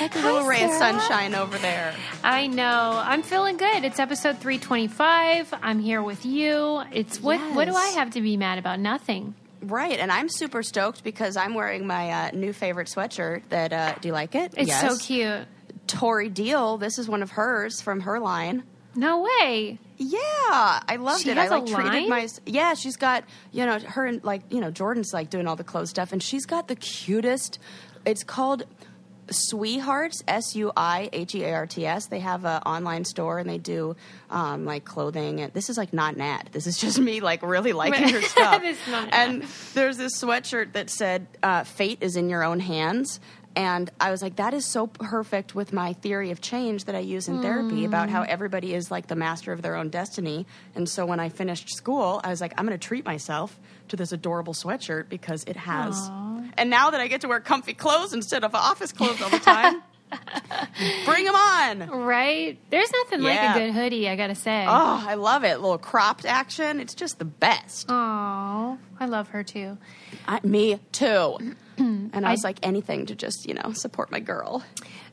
Like a little ray of Sarah. sunshine over there. I know. I'm feeling good. It's episode 325. I'm here with you. It's what what do I have to be mad about? Nothing. Right, and I'm super stoked because I'm wearing my uh, new favorite sweatshirt. That uh, do you like it? It's so cute. Tori Deal. This is one of hers from her line. No way. Yeah, I loved She it. I like treated my yeah. She's got you know her and like you know Jordan's like doing all the clothes stuff, and she's got the cutest. It's called Suihearts S U I H E A R T S. They have an online store and they do um, like clothing. And this is like not an ad. This is just me like really liking her stuff. And there's this sweatshirt that said uh, "Fate is in your own hands." And I was like, that is so perfect with my theory of change that I use in therapy about how everybody is like the master of their own destiny. And so when I finished school, I was like, I'm going to treat myself to this adorable sweatshirt because it has. And now that I get to wear comfy clothes instead of office clothes all the time, bring them on. Right? There's nothing like a good hoodie, I got to say. Oh, I love it. little cropped action. It's just the best. Aw, I love her too. I, me too. and I I- was like, anything to just, you know, support my girl.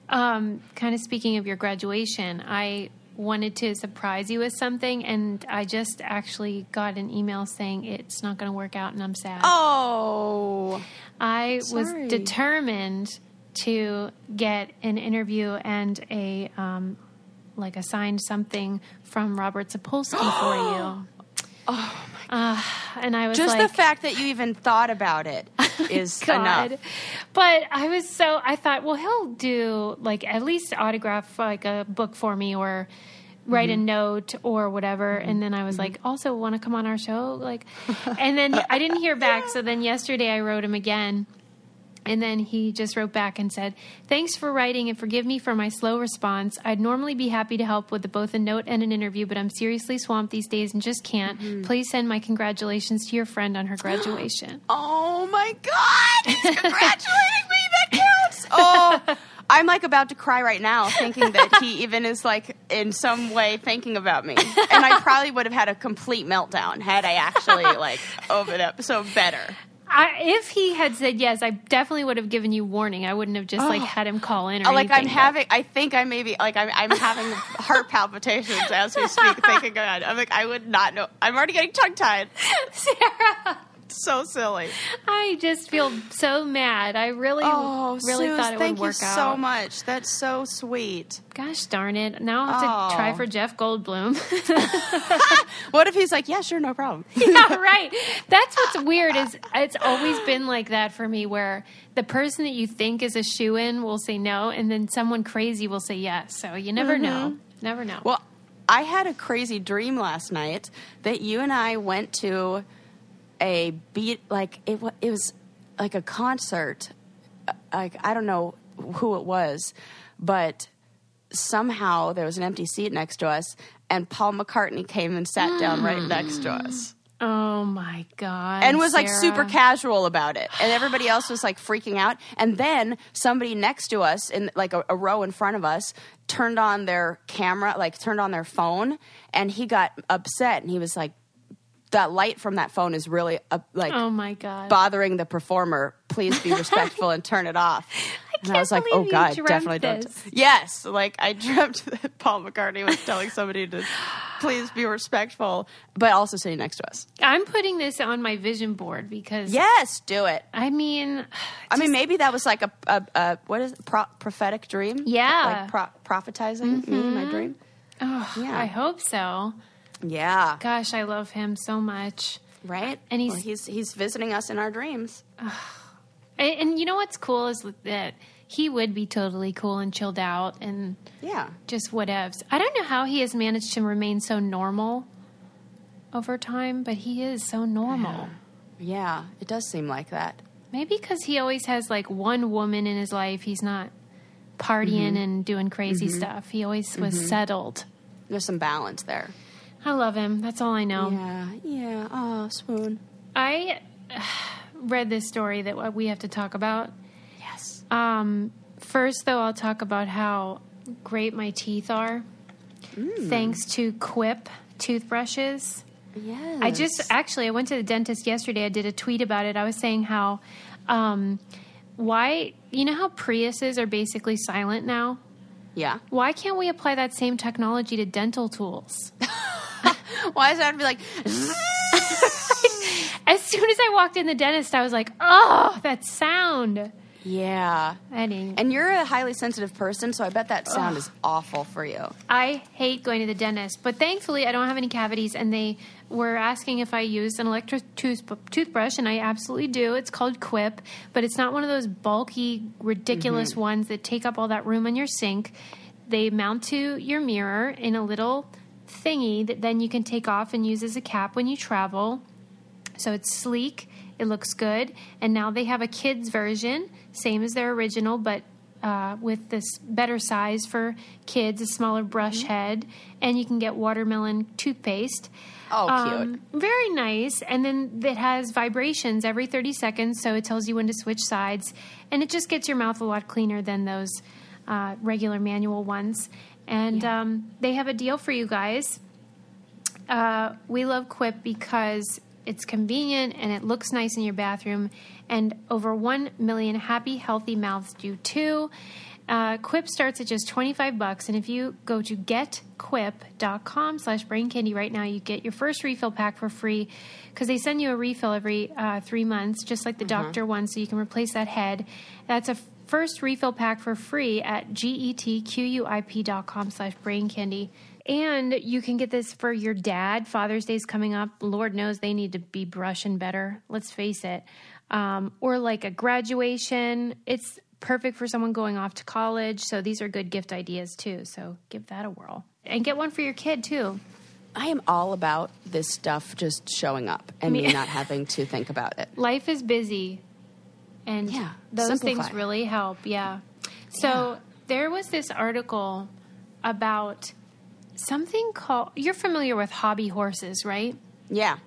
Um, kind of speaking of your graduation, I wanted to surprise you with something, and I just actually got an email saying it's not going to work out, and I'm sad. Oh. I sorry. was determined to get an interview and a um, like a signed something from Robert Sapolsky for you. Oh my! Ah, and I was Just like, the fact that you even thought about it oh, is God. enough. But I was so I thought, well, he'll do like at least autograph like a book for me or write Mm-hmm. a note or whatever. Mm-hmm. And then I was mm-hmm. like, also want to come on our show, like. And then I didn't hear back. So then yesterday I wrote him again. And then he just wrote back and said, Thanks for writing and forgive me for my slow response. I'd normally be happy to help with both a note and an interview, but I'm seriously swamped these days and just can't. Mm-hmm. Please send my congratulations to your friend on her graduation. Oh my God. He's congratulating me. That counts. Oh. I'm like about to cry right now thinking that he even is like in some way thinking about me. And I probably would have had a complete meltdown had I actually like opened up so better. I, if he had said yes, I definitely would have given you warning. I wouldn't have just like oh. had him call in or Oh, like I'm anything, but- having, I think I maybe like I'm, I'm having heart palpitations as we speak, thinking it. I'm like I would not know. I'm already getting tongue tied. Sarah. So silly. I just feel so mad. I really, Oh, really Suze, thought it thank would work you out. so much. That's so sweet. Gosh darn it! Now I have to Oh. try for Jeff Goldblum. What if he's like, yeah, sure, no problem. yeah, right. That's what's weird is it's always been like that for me, where the person that you think is a shoe in will say no, and then someone crazy will say yes. So you never know. Never know. Mm-hmm. Well, I had a crazy dream last night that you and I went to a beat like it it was like a concert. Uh, Like I don't know who it was, but somehow there was an empty seat next to us, and Paul McCartney came and sat down right next to us. oh my god! and was like super casual about it and everybody else was like freaking out and then somebody next to us in like a, a row in front of us turned on their camera like turned on their phone and he got upset and he was like that light from that phone is really uh, like Oh my god! bothering the performer please be respectful and turn it off and I can't was like, "Oh God, definitely this. don't." Yes, like I dreamt that Paul McCartney was telling somebody to please be respectful, but also sitting next to us. I'm putting this on my vision board because Yes, do it. I mean, I mean, maybe that was like a, a, a what is it, pro- prophetic dream? Yeah. like pro- prophetizing me, my dream. oh, Yeah. I hope so. Yeah, Gosh, I love him so much. right. And he's- Well, he's he's visiting us in our dreams. And, and you know what's cool is that he would be totally cool and chilled out and Yeah, just whatevs. I don't know how he has managed to remain so normal over time, but he is so normal. yeah. It does seem like that. Maybe because he always has like one woman in his life. He's not partying mm-hmm. and doing crazy mm-hmm. stuff. He always was mm-hmm. settled. There's some balance there. I love him. That's all I know. Yeah, yeah. Oh, swoon. I read this story that we have to talk about. Yes. Um, first, though, I'll talk about how great my teeth are, thanks to Quip toothbrushes. Yes. I just actually I went to the dentist yesterday. I did a tweet about it. I was saying how um, why, you know how Priuses are basically silent now? Yeah. Why can't we apply that same technology to dental tools? Why does it have to be like? As soon as I walked in the dentist, I was like, oh, that sound. Yeah. I didn't. And you're a highly sensitive person, so I bet that sound is awful for you. I hate going to the dentist, but thankfully I don't have any cavities. And they were asking if I used an electric tooth- toothbrush, and I absolutely do. It's called Quip, but it's not one of those bulky, ridiculous mm-hmm. ones that take up all that room on your sink. They mount to your mirror in a little thingy that then you can take off and use as a cap when you travel. So it's sleek, it looks good, and now they have a kids version, same as their original, but uh, with this better size for kids, a smaller brush head, and you can get watermelon toothpaste. Oh, cute. Um, very nice. And then it has vibrations every 30 seconds, so it tells you when to switch sides. And it just gets your mouth a lot cleaner than those uh, regular manual ones. And um, they have a deal for you guys. Uh, we love Quip because it's convenient and it looks nice in your bathroom. And over 1 million happy, healthy mouths do too. Uh, Quip starts at just 25 bucks, and if you go to getquip.com slash brain candy right now, you get your first refill pack for free because they send you a refill every uh, three months, just like the doctor one, so you can replace that head. That's a first refill pack for free at getquip.com slash brain candy. And you can get this for your dad. Father's Day's coming up. Lord knows they need to be brushing better. Let's face it. Um, or like a graduation. It's perfect for someone going off to college. So these are good gift ideas too. So give that a whirl. And get one for your kid too. I am all about this stuff just showing up and me Me- not having to think about it. Life is busy. And Yeah, those simplify. things really help. Yeah. So there was this article about something called, you're familiar with hobby horses, right? Yeah.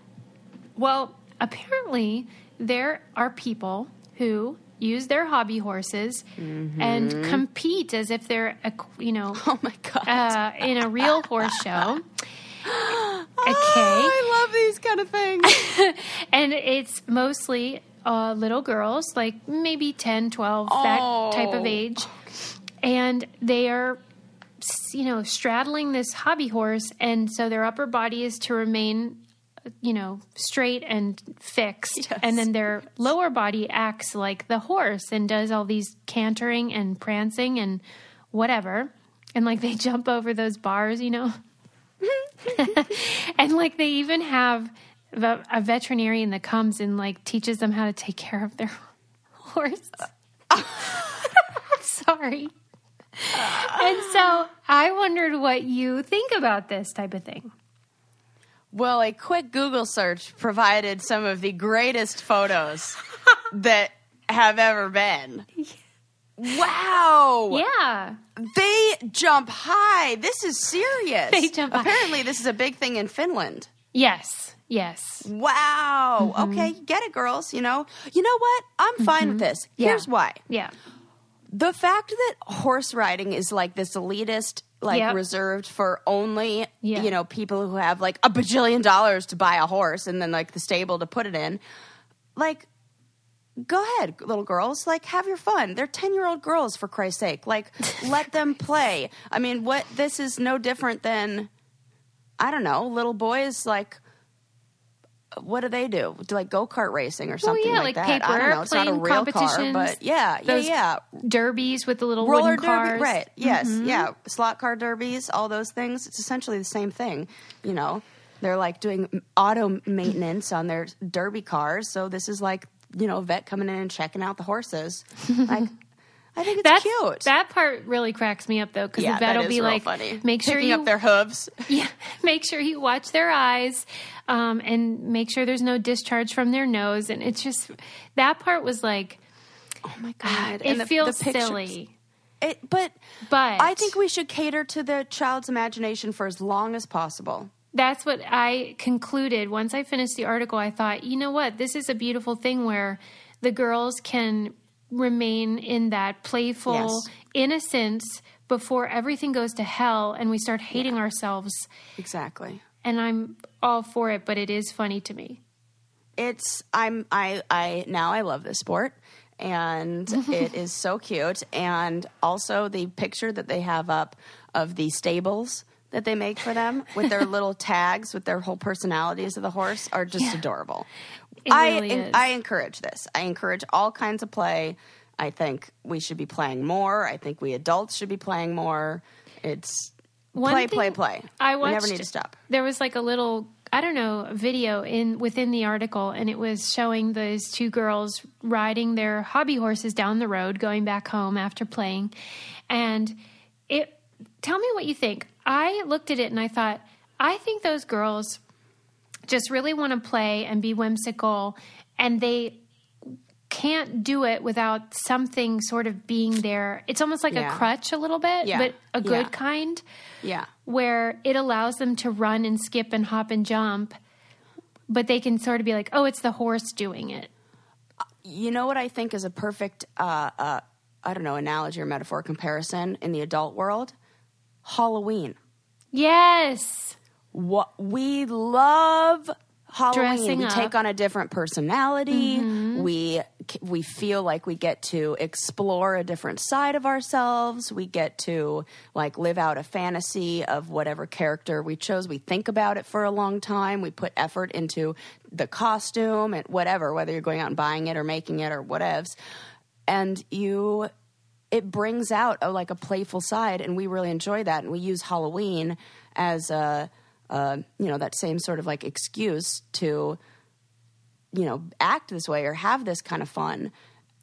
Well, apparently there are people who use their hobby horses and compete as if they're, a, you know, Oh my god. uh, in a real horse show. Oh, Okay. I love these kind of things. And it's mostly uh, little girls, like maybe 10, 12, Oh. that type of age. And they are, you know, straddling this hobby horse. And so their upper body is to remain, you know, straight and fixed. Yes. And then their lower body acts like the horse and does all these cantering and prancing and whatever. And like they jump over those bars, you know. and like they even have a veterinarian that comes and like teaches them how to take care of their horse. Sorry. and so I wondered what you think about this type of thing. Well, a quick Google search provided some of the greatest photos that have ever been. Wow. Yeah. They jump high. This is serious. They jump high. Apparently, this is a big thing in Finland. Yes. Yes. Wow. Mm-hmm. Okay, get it, girls. You know, you know what? I'm fine with this. Yeah. Here's why: Yeah. the fact that horse riding is like this elitist, like Yep. reserved for only Yeah. you know people who have like a bajillion dollars to buy a horse and then like the stable to put it in. Like, go ahead, little girls. Like, have your fun. They're ten year old girls for Christ's sake. Like, let them play. I mean, what this is no different than I don't know, little boys like. What do they do? Do like go kart racing or something yeah, like, like that? I paper don't know. It's not a real car, but yeah, yeah, yeah. Derbies with the little Roller derby, cars. Mm-hmm. right? Yes, yeah. Slot car derbies, all those things. It's essentially the same thing. You know, they're like doing auto maintenance on their derby cars. So this is like you know, a vet coming in and checking out the horses. Like, I think it's That's cute. That part really cracks me up though, because yeah, the vet will be like, funny. make sure Picking you up their hooves. Yeah, make sure you watch their eyes, um, and make sure there's no discharge from their nose. And it's just that part was like Oh my god! it the- feels the silly, It, but but I think we should cater to the child's imagination for as long as possible. that's what I concluded once I finished the article. I thought, you know what, this is a beautiful thing where the girls can remain in that playful Yes. innocence before everything goes to hell and we start hating ourselves. Exactly. And I'm all for it, but it is funny to me. it's I'm I I now I love this sport and it is so cute. And also the picture that they have up of the stables that they make for them with their little tags with their whole personalities of the horse are just Yeah. adorable. It I really. I encourage this. I encourage all kinds of play. I think we should be playing more. I think we adults should be playing more. It's One play, play, play. I we never need to stop. there was like a little I don't know video in within the article, and it was showing those two girls riding their hobby horses down the road, going back home after playing, and it. Tell me what you think. I looked at it and I thought, I think those girls just really want to play and be whimsical, and they can't do it without something sort of being there. It's almost like Yeah. a crutch a little bit, Yeah. but a good Yeah. kind Yeah. where it allows them to run and skip and hop and jump, but they can sort of be like, oh, it's the horse doing it. You know what I think is a perfect, uh, uh, I don't know, analogy or metaphor comparison in the adult world? Halloween. Yes. What we love Halloween. Dressing we up. take on a different personality. Mm-hmm. We we feel like we get to explore a different side of ourselves. We get to like live out a fantasy of whatever character we chose. We think about it for a long time. We put effort into the costume and whatever, whether you're going out and buying it or making it or whatevs. And you it brings out a, like a playful side, and we really enjoy that. And we use Halloween as a, uh, you know, that same sort of like excuse to, you know, act this way or have this kind of fun.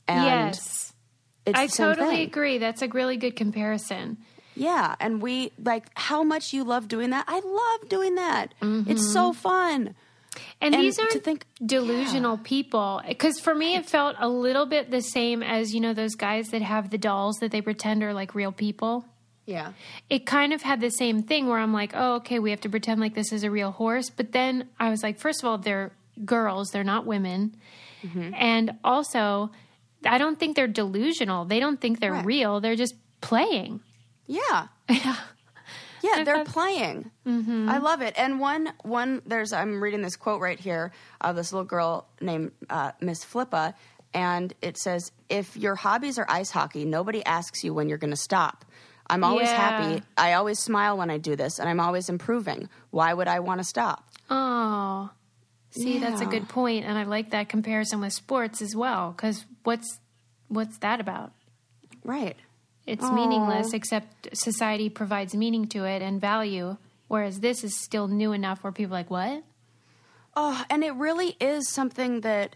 And yes. it's I totally thing. agree. That's a really good comparison. Yeah, and we like how much you love doing that. I love doing that. It's so fun. And, And these aren't think- delusional people. Because for me, it felt a little bit the same as, you know, those guys that have the dolls that they pretend are like real people. Yeah. it kind of had the same thing where I'm like, oh, okay, we have to pretend like this is a real horse. But then I was like, first of all, they're girls, they're not women. Mm-hmm. And also, I don't think they're delusional. They don't think they're Right. real. They're just playing. Yeah. Yeah, Yeah, they're playing. I love it. And one, one, there's, I'm reading this quote right here of this little girl named uh, Miss Flippa, and it says, "If your hobbies are ice hockey, nobody asks you when you're going to stop. I'm always Yeah. happy. I always smile when I do this, and I'm always improving. Why would I want to stop? Oh, see, that's a good point, and I like that comparison with sports as well. Because what's what's that about? Right? It's meaningless, except society provides meaning to it and value. Whereas this is still new enough where people are like, what? Oh, and it really is something that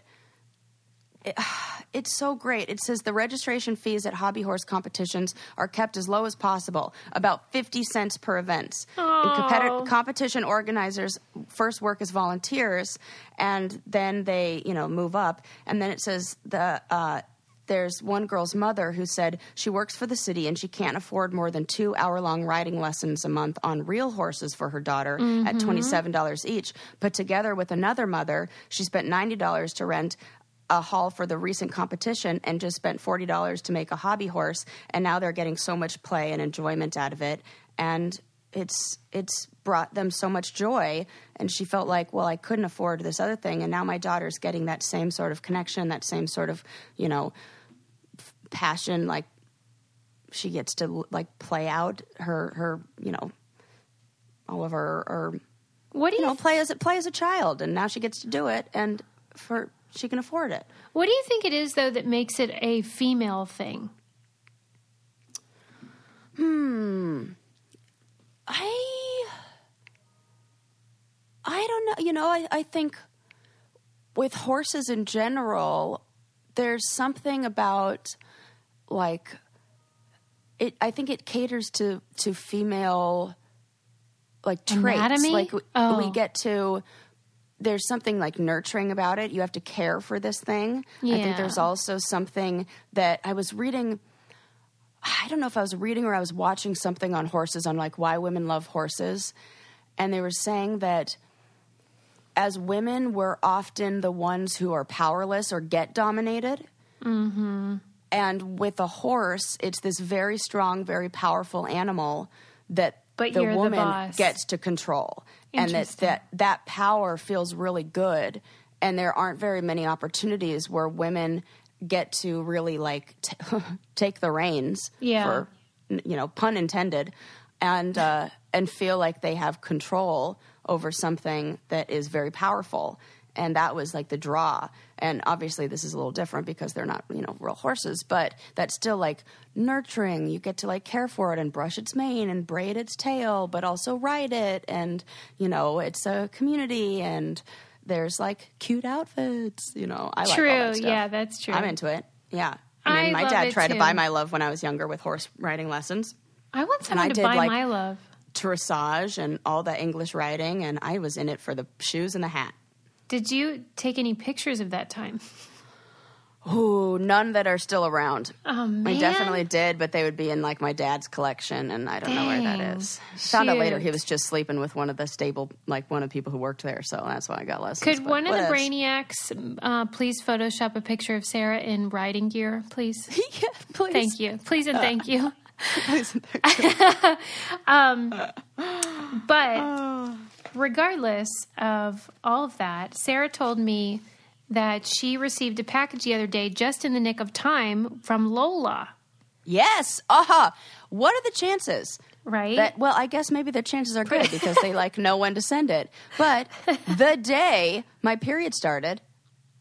it- it's so great. It says the registration fees at hobby horse competitions are kept as low as possible, about 50 cents per event. Competi- competition organizers first work as volunteers and then they, you know, move up. And then it says the uh, there's one girl's mother who said she works for the city and she can't afford more than two hour long riding lessons a month on real horses for her daughter at $27 each. But together with another mother, she spent $90 to rent a hall for the recent competition and just spent $40 to make a hobby horse. And now they're getting so much play and enjoyment out of it. And it's it's brought them so much joy and she felt like well i couldn't afford this other thing and now my daughter's getting that same sort of connection that same sort of you know f- passion like she gets to like play out her her you know all of her or What do you you know play as a play as a child and now she gets to do it and for she can afford it What do you think it is though that makes it a female thing? Hmm. I I don't know. You know, I, I think with horses in general, there's something about like it. I think it caters to to female like traits. Anatomy? Like we, Oh. we get to. There's something like nurturing about it. You have to care for this thing. I think there's also something that I was reading. I don't know if I was reading or I was watching something on horses on like why women love horses. And they were saying that as women, we're often the ones who are powerless or get dominated. Mm-hmm. And with a horse, it's this very strong, very powerful animal that But the you're the woman boss. gets to control. And that, that that power feels really good. And there aren't very many opportunities where women get to really like t- take the reins Yeah. for you know pun intended and uh, and feel like they have control over something that is very powerful and that was like the draw. And obviously this is a little different because they're not you know real horses but that's still like nurturing. You get to like care for it and brush its mane and braid its tail but also ride it. And you know it's a community and there's like cute outfits you know. I like all True. that stuff. Yeah, that's true. i'm into it. Yeah. I mean I my dad tried to buy my love when i was younger with horse riding lessons. I want I to did, buy like- my love. dressage and all the english riding and i was in it for the shoes and the hat Did you take any pictures of that time? Ooh, none that are still around. Oh man. I definitely did, but they would be in like my dad's collection, and I don't know where that is. Dang. is. Found out later he was just sleeping with one of the stable, like one of the people who worked there, so that's why I got less. Could one of the brainiacs uh, please Photoshop a picture of Sarah in riding gear, please? yeah, please. Thank you. Please and thank you. Please. But regardless of all of that, Sarah told me that she received a package the other day just in the nick of time from Lola, yes. Aha. What are the chances? right? That well, I guess maybe the chances are good because they like know when to send it. But the day my period started,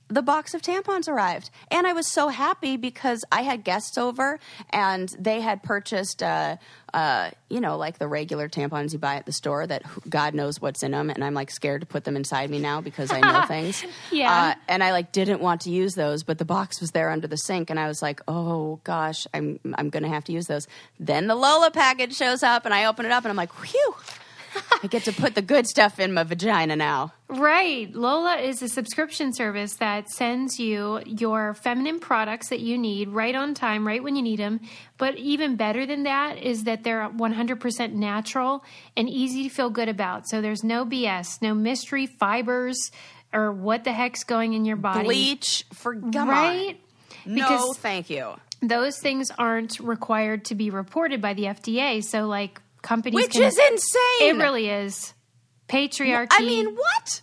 the box of tampons arrived, and I was so happy because I had guests over, and they had purchased, uh, uh, you know, like the regular tampons you buy at the store that God knows what's in them, and I'm like scared to put them inside me now because I know things. Yeah. Uh, and I like didn't want to use those, but the box was there under the sink, and I was like, oh gosh, I'm I'm gonna have to use those. Then the Lola package shows up, and I open it up, and I'm like, whew. I get to put the good stuff in my vagina now. Right. Lola is a subscription service that sends you your feminine products that you need right on time, right when you need them. But even better than that is that they're 100% natural and easy to feel good about. So there's no BS, no mystery fibers or what the heck's going in your body. Bleach for come right? on. Because no, thank you. those things aren't required to be reported by the FDA. So, like, companies Which can- is insane. It really is. Patriarchy. I mean, what?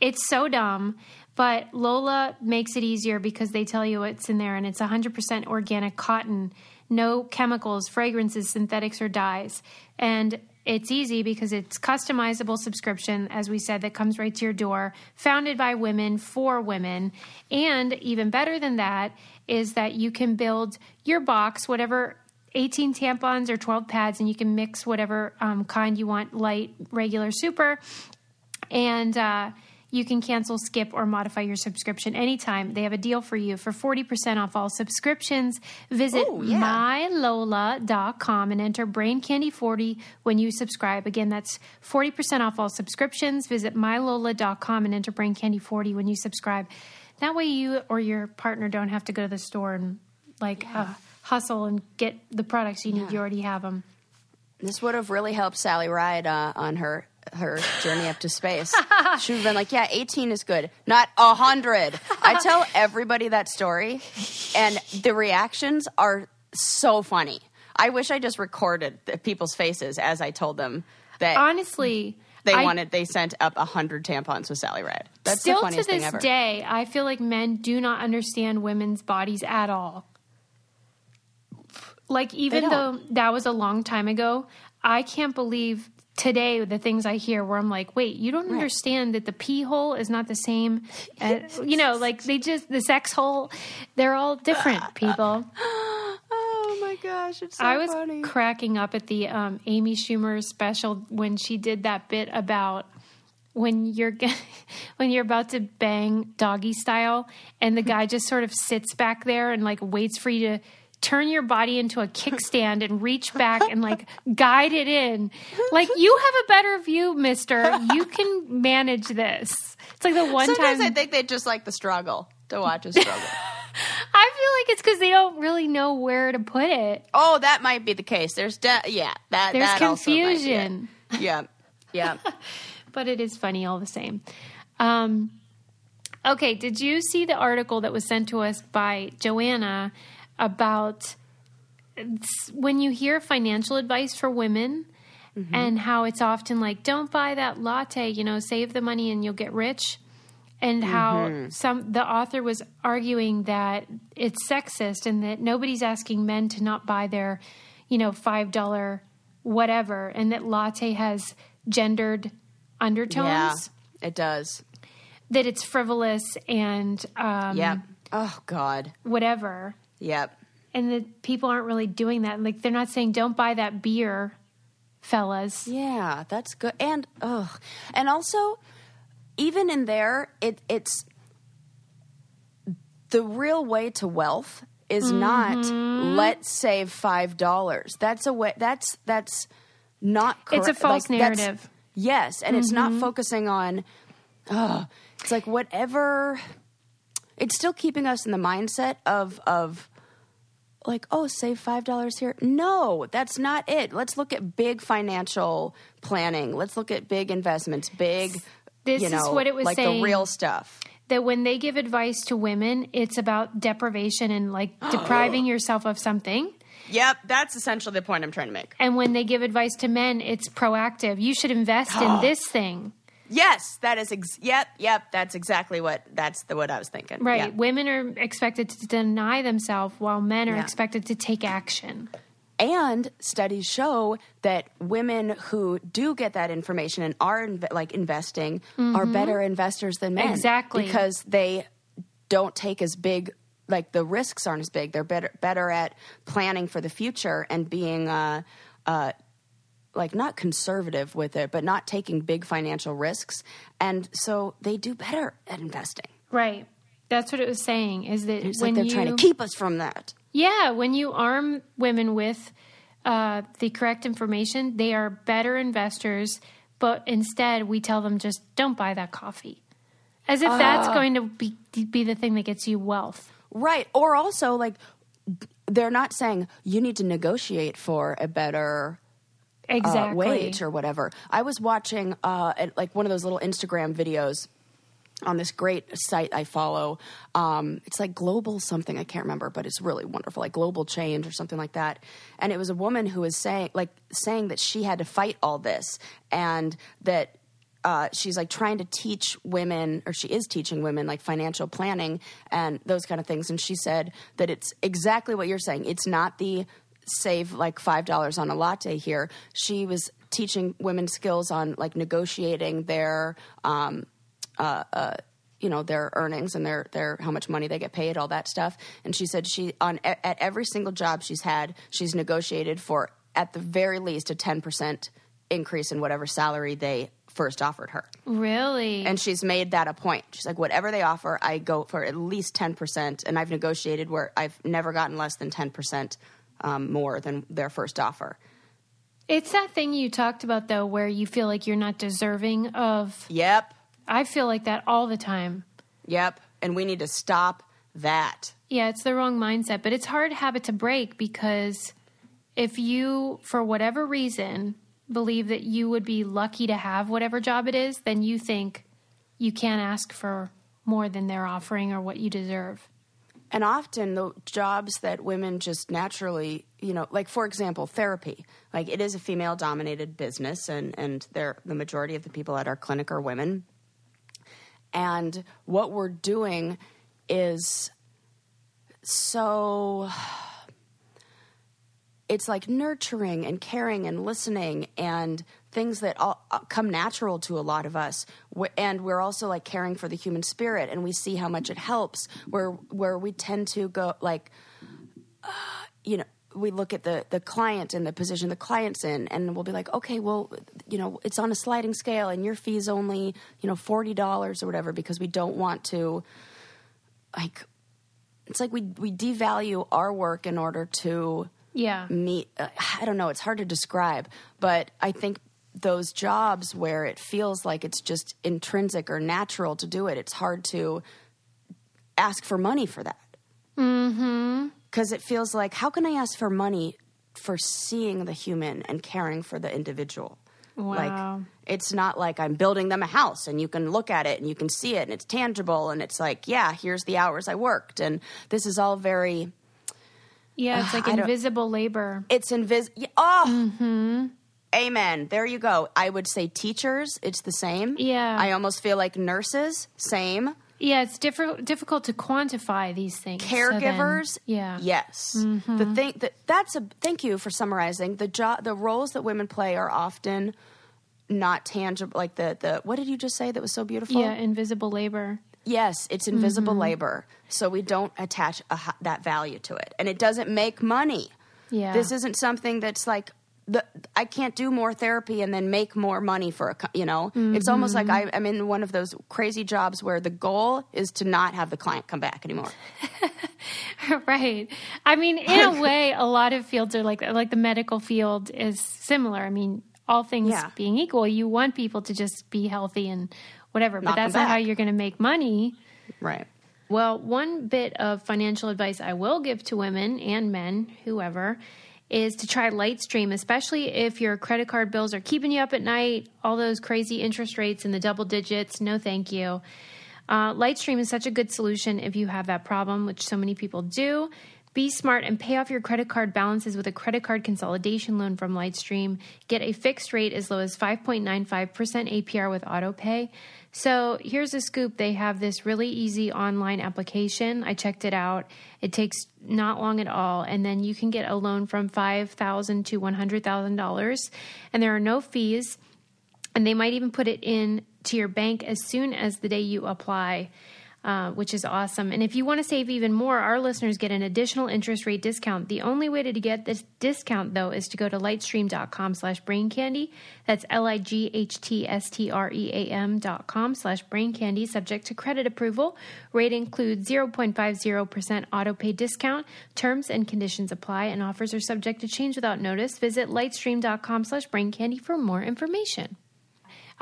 It's so dumb, but Lola makes it easier because they tell you what's in there and it's 100% organic cotton, no chemicals, fragrances, synthetics, or dyes. And it's easy because it's customizable subscription, as we said, that comes right to your door, founded by women for women. And even better than that is that you can build your box, whatever 18 tampons or 12 pads, and you can mix whatever um, kind you want light, regular, super and uh, you can cancel, skip, or modify your subscription anytime. They have a deal for you for 40% off all subscriptions. Visit Ooh, yeah. mylola.com and enter Brain Candy 40 when you subscribe. Again, that's 40% off all subscriptions. Visit mylola.com and enter Brain Candy 40 when you subscribe. That way, you or your partner don't have to go to the store and like uh, hustle and get the products you need. You already have them. This would have really helped Sally Ride uh, on her her journey up to space. She would have been like, "Yeah, 18 is good, not a hundred. I tell everybody that story, and the reactions are so funny. I wish I just recorded the people's faces as I told them that Honestly, they I- wanted. They sent up a hundred tampons with Sally Ride. That's Still the to this thing ever. day, I feel like men do not understand women's bodies at all. Like even though that was a long time ago, I can't believe today the things I hear where I'm like, wait, you don't understand that the pee hole is not the same. As, you know, like they just the sex hole, they're all different. People. oh my gosh, it's so I was funny. cracking up at the um, Amy Schumer special when she did that bit about when you're when you're about to bang doggy style, and the guy just sort of sits back there and like waits for you to turn your body into a kickstand and reach back and like guide it in. Like you have a better view, Mister. You can manage this. It's like the one Sometimes time I think they just like the struggle to watch a struggle. I feel like it's because they don't really know where to put it. Oh, that might be the case. There's de- yeah, that There's that also might be it. confusion. Yeah, yeah. but it is funny all the same. Um, okay, did you see the article that was sent to us by Joanna about when you hear financial advice for women and how it's often like, don't buy that latte, you know, save the money and you'll get rich? and how some the author was arguing that it's sexist and that nobody's asking men to not buy their, you know, five dollar whatever, and that latte has gendered undertones. Yeah, it does. That it's frivolous and um, Yep. Oh God. whatever, Yep. and the people aren't really doing that. Like they're not saying don't buy that beer, fellas. Yeah, that's good. And ugh, and also, even in there, it it's the real way to wealth is not Mm-hmm. let's save five dollars. That's a way. That's that's not. Correct. It's a false Like, narrative. Yes, and it's Mm-hmm. not focusing on. Oh, it's like whatever. It's still keeping us in the mindset of of like oh save five dollars here no that's not it let's look at big financial planning let's look at big investments big This you is what it was like saying. the real stuff that when they give advice to women, it's about deprivation and like depriving yourself of something. yep that's essentially the point i'm trying to make And when they give advice to men, it's proactive. You should invest in this thing. Yes that is ex- yep yep that's exactly what that's the what i was thinking Right. Women are expected to deny themselves while men are Yeah. expected to take action. And studies show that women who do get that information and are inv- like investing are better investors than men. Exactly. Because they don't take as big like the risks aren't as big. They're better better at planning for the future and being uh uh like not conservative with it, but not taking big financial risks. And so they do better at investing. Right. That's what it was saying is that It's when like they're you trying to keep us from that. Yeah, when you arm women with uh, the correct information, they are better investors. But instead, we tell them just don't buy that coffee, as if that's Ah. going to be be the thing that gets you wealth. Right. Or also, like, they're not saying you need to negotiate for a better uh, Exactly. wage or whatever. I was watching uh, at, like one of those little Instagram videos on this great site I follow. Um, it's like global something I can't remember, but it's really wonderful, like global change or something like that. And it was a woman who was saying like saying that she had to fight all this and that. Uh, she's like trying to teach women, or she is teaching women like financial planning and those kind of things. And she said that it's exactly what you're saying. It's not the save like five dollars on a latte here. She was teaching women skills on like negotiating their um, uh, uh, you know their earnings and their their how much money they get paid, all that stuff. And she said she on at every single job she's had, she's negotiated for at the very least a ten percent increase in whatever salary they first offered her. Really? And she's made that a point. She's like, whatever they offer, I go for at least ten percent. And I've negotiated where I've never gotten less than ten percent um, more than their first offer. it's that thing you talked about though, where you feel like you're not deserving of. Yep, I feel like that all the time. yep. And we need to stop that. Yeah, it's the wrong mindset, but it's hard habit to break because if you, for whatever reason, believe that you would be lucky to have whatever job it is, then you think you can't ask for more than they're offering or what you deserve. And often the jobs that women just naturally, you know, like for example, therapy. Like it is a female dominated business and and the majority of the people at our clinic are women. And what we're doing is so it's like nurturing and caring and listening and things that all, uh, come natural to a lot of us and we're also like caring for the human spirit and we see how much it helps where where we tend to go like uh, you know we look at the the client and the position the client's in and we'll be like okay well you know it's on a sliding scale and your fee's only you know $40 or whatever because we don't want to like it's like we we devalue our work in order to Yeah. meet uh, i don't know it's hard to describe but i think those jobs where it feels like it's just intrinsic or natural to do it it's hard to ask for money for that mm-hmm because it feels like how can i ask for money for seeing the human and caring for the individual Wow. like it's not like i'm building them a house and you can look at it and you can see it and it's tangible and it's like yeah here's the hours i worked and this is all very Yeah, it's like invisible labor. it's invisible. Oh, Amen. There you go. I would say teachers, it's the same. Yeah. I almost feel like nurses, same. Yeah, it's diffi- difficult to quantify these things. So then- Caregivers, yeah. yes. Mm-hmm. The thing that that's a thank you for summarizing. The job, the roles that women play are often not tangible. Like the the what did you just say that was so beautiful? Yeah, invisible labor. Yes, it's invisible labor, so we don't attach a, that value to it, and it doesn't make money. Yeah. This isn't something that's like the I can't do more therapy and then make more money for a you know. It's almost like mm-hmm. I, I'm in one of those crazy jobs where the goal is to not have the client come back anymore. right. I mean, in a way, a lot of fields are like. Like the medical field is similar. I mean, all things Yeah. being equal, you want people to just be healthy and whatever, but that's not how you're going to make money. Right. Well, one bit of financial advice I will give to women and men, whoever, is to try Lightstream, especially if your credit card bills are keeping you up at night, all those crazy interest rates in the double digits. No, thank you. Uh, Lightstream is such a good solution if you have that problem, which so many people do. Be smart and pay off your credit card balances with a credit card consolidation loan from Lightstream. Get a fixed rate as low as 5.95% APR with autopay. So here's a scoop they have this really easy online application. I checked it out. It takes not long at all. And then you can get a loan from 5,000 to $100,000. And there are no fees and they might even put it in to your bank as soon as the day you apply uh, which is awesome. And if you want to save even more our listeners get an additional interest rate discount. The only way to get this discount though is to go to lightstream.com slash brain candy. That's l-i-g-h-t-s-t-r-e-a-m dot com slash brain candy subject to credit approval. Rate includes 0.50% auto pay discount. Terms and conditions apply and offers are subject to change without notice. Visit lightstream.com slash brain candy for more information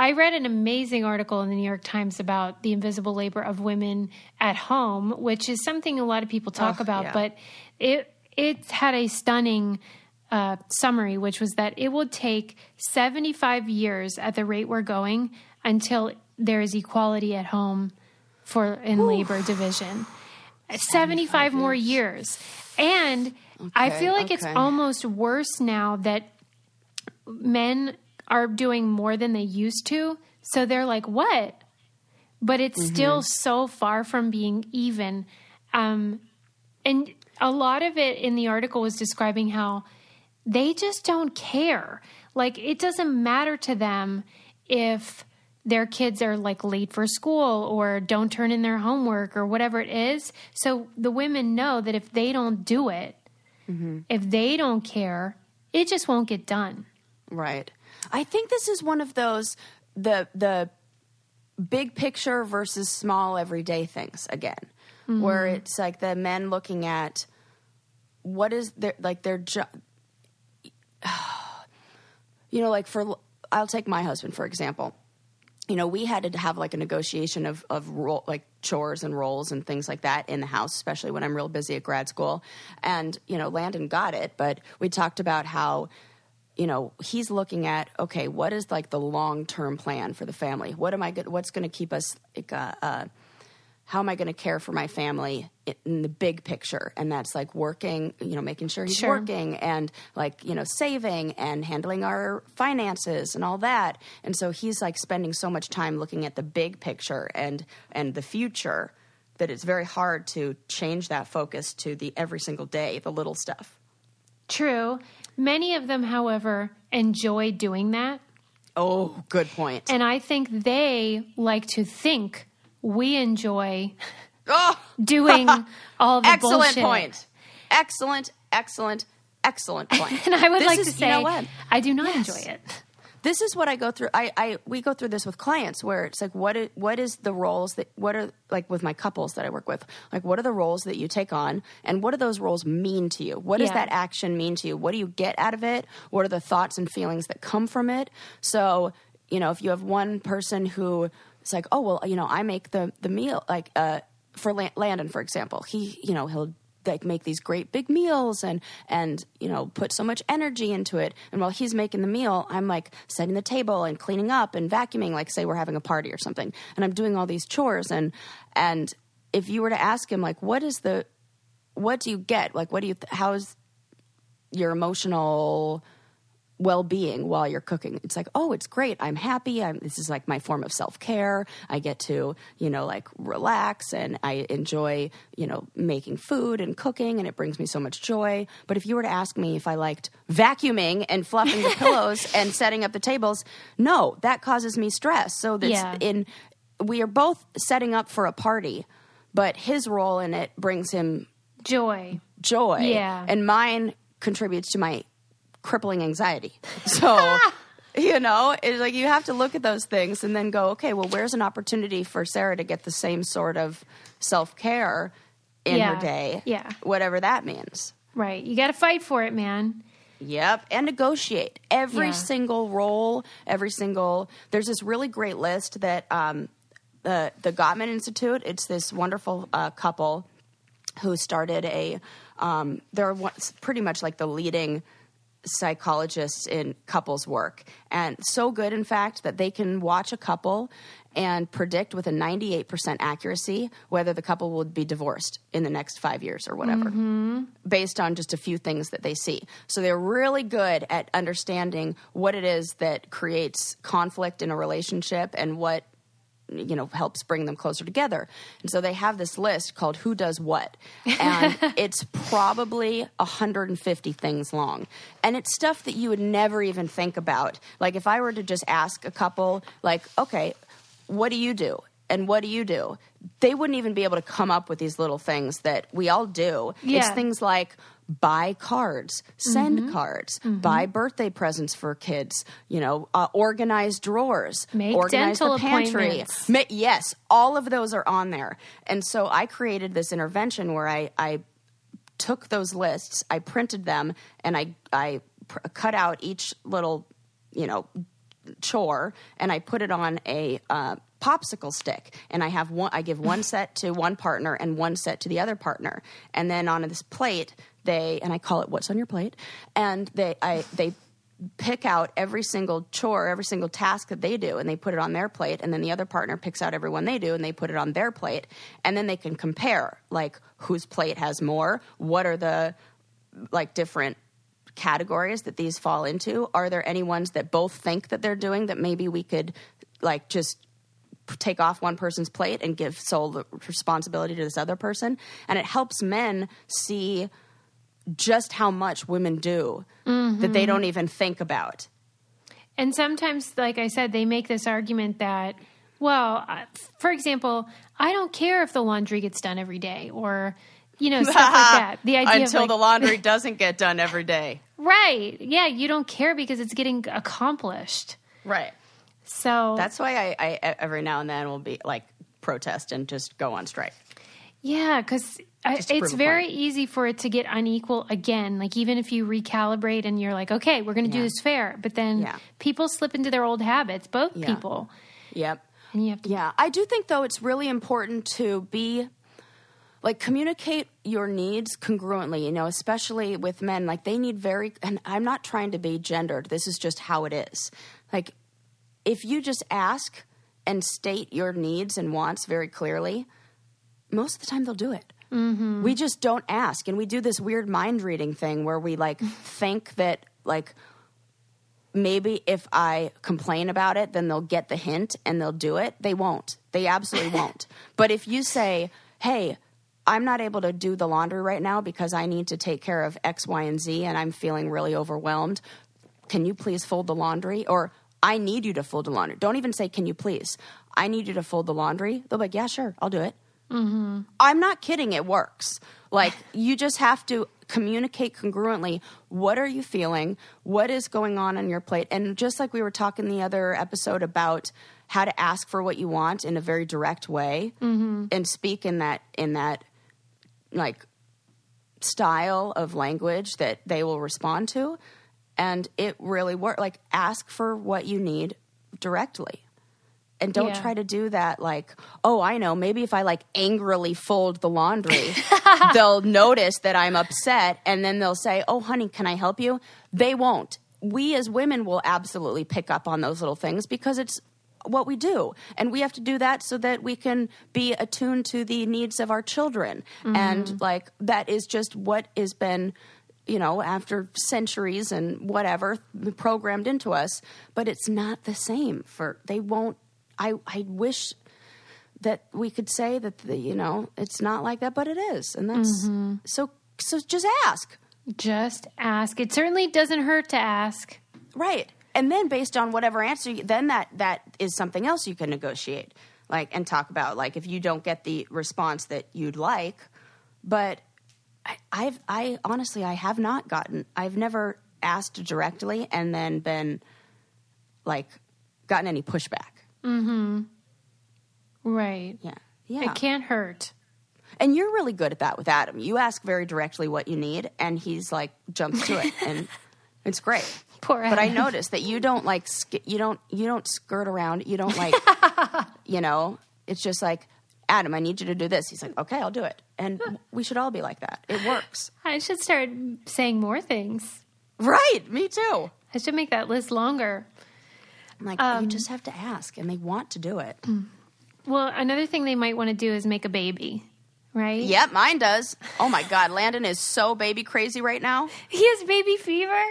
I read an amazing article in the New York Times about the invisible labor of women at home, which is something a lot of people talk Ugh, about, yeah. but it it had a stunning uh, summary, which was that it will take 75 years at the rate we're going until there is equality at home for in labor division. 75, more years. And I feel like it's almost worse now that men are doing more than they used to. So they're like, what? But it's Mm-hmm. still so far from being even. Um, and a lot of it in the article was describing how they just don't care. Like, it doesn't matter to them if their kids are like late for school or don't turn in their homework or whatever it is. So the women know that if they don't do it, if they don't care, it just won't get done. Right. I think this is one of those the the big picture versus small everyday things again, where mm-hmm. it's like the men looking at what is their like their job. You know, like for I'll take my husband for example. You know, we had to have like a negotiation of of role, like chores and roles and things like that in the house, especially when I'm real busy at grad school. And you know, Landon got it, but we talked about how you know he's looking at okay what is like the long term plan for the family what am i good what's going to keep us like uh, uh, how am i going to care for my family in the big picture and that's like working you know making sure he's Sure. working and like you know saving and handling our finances and all that and so he's like spending so much time looking at the big picture and and the future that it's very hard to change that focus to the every single day the little stuff True. Many of them, however, enjoy doing that. oh good point. And I think they like to think we enjoy oh doing all the excellent bullshit. point. Excellent, excellent, excellent point. And I would This like is- to you say, know what? I do not Yes. enjoy it. This is what I go through. I, I we go through this with clients where it's like, what is, what is the roles that what are like with my couples that I work with? Like, what are the roles that you take on, and what do those roles mean to you? What does Yeah. that action mean to you? What do you get out of it? What are the thoughts and feelings that come from it? So, you know, if you have one person who it's like, oh well, you know, I make the the meal like uh, for Landon, for example, he you know he'll like make these great big meals and and you know put so much energy into it. And while he's making the meal i'm like setting the table and cleaning up and vacuuming like say we're having a party or something. And i'm doing all these chores and and if you were to ask him like what is the what do you get? Like what do you th- how is your emotional well-being while you're cooking it's like oh it's great i'm happy i'm this is like my form of self-care i get to you know like relax and i enjoy you know making food and cooking and it brings me so much joy but if you were to ask me if i liked vacuuming and fluffing the pillows and setting up the tables no that causes me stress so that's Yeah. in we are both setting up for a party but his role in it brings him Joy. joy. Yeah. And mine contributes to my crippling anxiety. So, you know, it's like you have to look at those things and then go, okay, well, where's an opportunity for Sarah to get the same sort of self care in Yeah. her day? Yeah. Whatever that means. Right. You got to fight for it, man. Yep, and negotiate every Yeah. single role, every single. There's this really great list that um, the the Gottman Institute. It's this wonderful uh, couple who started a. Um, they're pretty much like the leading psychologists in couples work, and so good, in fact, that they can watch a couple and predict with a 98% accuracy whether the couple will be divorced in the next five years or whatever mm-hmm. based on just a few things that they see. So they're really good at understanding what it is that creates conflict in a relationship and what you know helps bring them closer together. And so they have this list called who does what. And it's probably 150 things long. And it's stuff that you would never even think about. Like if I were to just ask a couple like, "Okay, what do you do?" And what do you do? They wouldn't even be able to come up with these little things that we all do. It's things like buy cards, send cards, buy birthday presents for kids, you know, uh, organize drawers, Make organize dental the pantry. appointments. Ma- yes, all of those are on there. And so I created this intervention where I, I took those lists, I printed them, and I, I pr- cut out each little, you know, chore and I put it on a uh, popsicle stick. And I have one. I give one set to one partner and one set to the other partner. And then on this plate, they and I call it "What's on your plate?" And they I they pick out every single chore, every single task that they do, and they put it on their plate. And then the other partner picks out everyone they do, and they put it on their plate. And then they can compare, like whose plate has more. What are the like different categories that these fall into? Are there any ones that both think that they're doing that maybe we could like just take off one person's plate and give sole responsibility to this other person? And it helps men see just how much women do that they don't even think about. And sometimes, like I said, they make this argument that, well, uh, for example, I don't care if the laundry gets done every day or, you know, stuff like that. The idea Until of the laundry doesn't get done every day. right. Yeah. You don't care because it's getting accomplished. Right. So That's why I, I every now and then will be like protest and just go on strike. Yeah, because It's very easy for it to get unequal again. Like even if you recalibrate and you're like, okay, we're going to do this fair, but then Yeah. people slip into their old habits, both Yeah. people, Yep. and you have to. Yeah, I do think though it's really important to be like communicate your needs congruently, you know, especially with men. Like they need very and I'm not trying to be gendered. This is just how it is. Like if you just ask and state your needs and wants very clearly, most of the time they'll do it. Mm-hmm. We just don't ask, and we do this weird mind reading thing where we like think that like maybe if I complain about it, then they'll get the hint and they'll do it. They won't. They absolutely won't. But if you say, hey, I'm not able to do the laundry right now because I need to take care of X, Y, and Z, and I'm feeling really overwhelmed. Can you please fold the laundry? Or I need you to fold the laundry. Don't even say, can you please? I need you to fold the laundry. They'll be like, yeah, sure, I'll do it. Mm-hmm. I'm not kidding, it works. Like, you just have to communicate congruently. What are you feeling? What is going on on your plate? And just like we were talking the other episode about how to ask for what you want in a very direct way mm-hmm. and speak in that, in that, like, style of language that they will respond to. And it really works. Like, ask for what you need directly and don't Yeah. try to do that like oh i know maybe if i like angrily fold the laundry they'll notice that i'm upset and then they'll say oh honey can i help you they won't. We as women will absolutely pick up on those little things because it's what we do and we have to do that so that we can be attuned to the needs of our children. And mm-hmm. like that is just what has been you know, after centuries and whatever programmed into us, but it's not the same for they won't I I wish that we could say that the, you know, it's not like that, but it is. And that's mm-hmm. so so just ask. Just ask. It certainly doesn't hurt to ask. Right. And then based on whatever answer, you, then that that is something else you can negotiate, like and talk about. Like if you don't get the response that you'd like, but I, I've I honestly I have not gotten. I've never asked directly and then been like gotten any pushback. Mm-hmm. Right. Yeah. Yeah. It can't hurt. And you're really good at that with Adam. You ask very directly what you need, and he's like jumps to it, and it's great. Poor But I Adam. noticed that you don't like sk- you don't you don't skirt around. You don't like you know. It's just like Adam, I need you to do this. He's like, okay, I'll do it, and we should all be like that. It works, I should start saying more things. right? Me too. I should make that list longer. Like, Um, you just have to ask, and they want to do it. Well, another thing they might want to do is make a baby, right? Yep, mine does. Oh my God, Landon is so baby crazy right now. He has baby fever.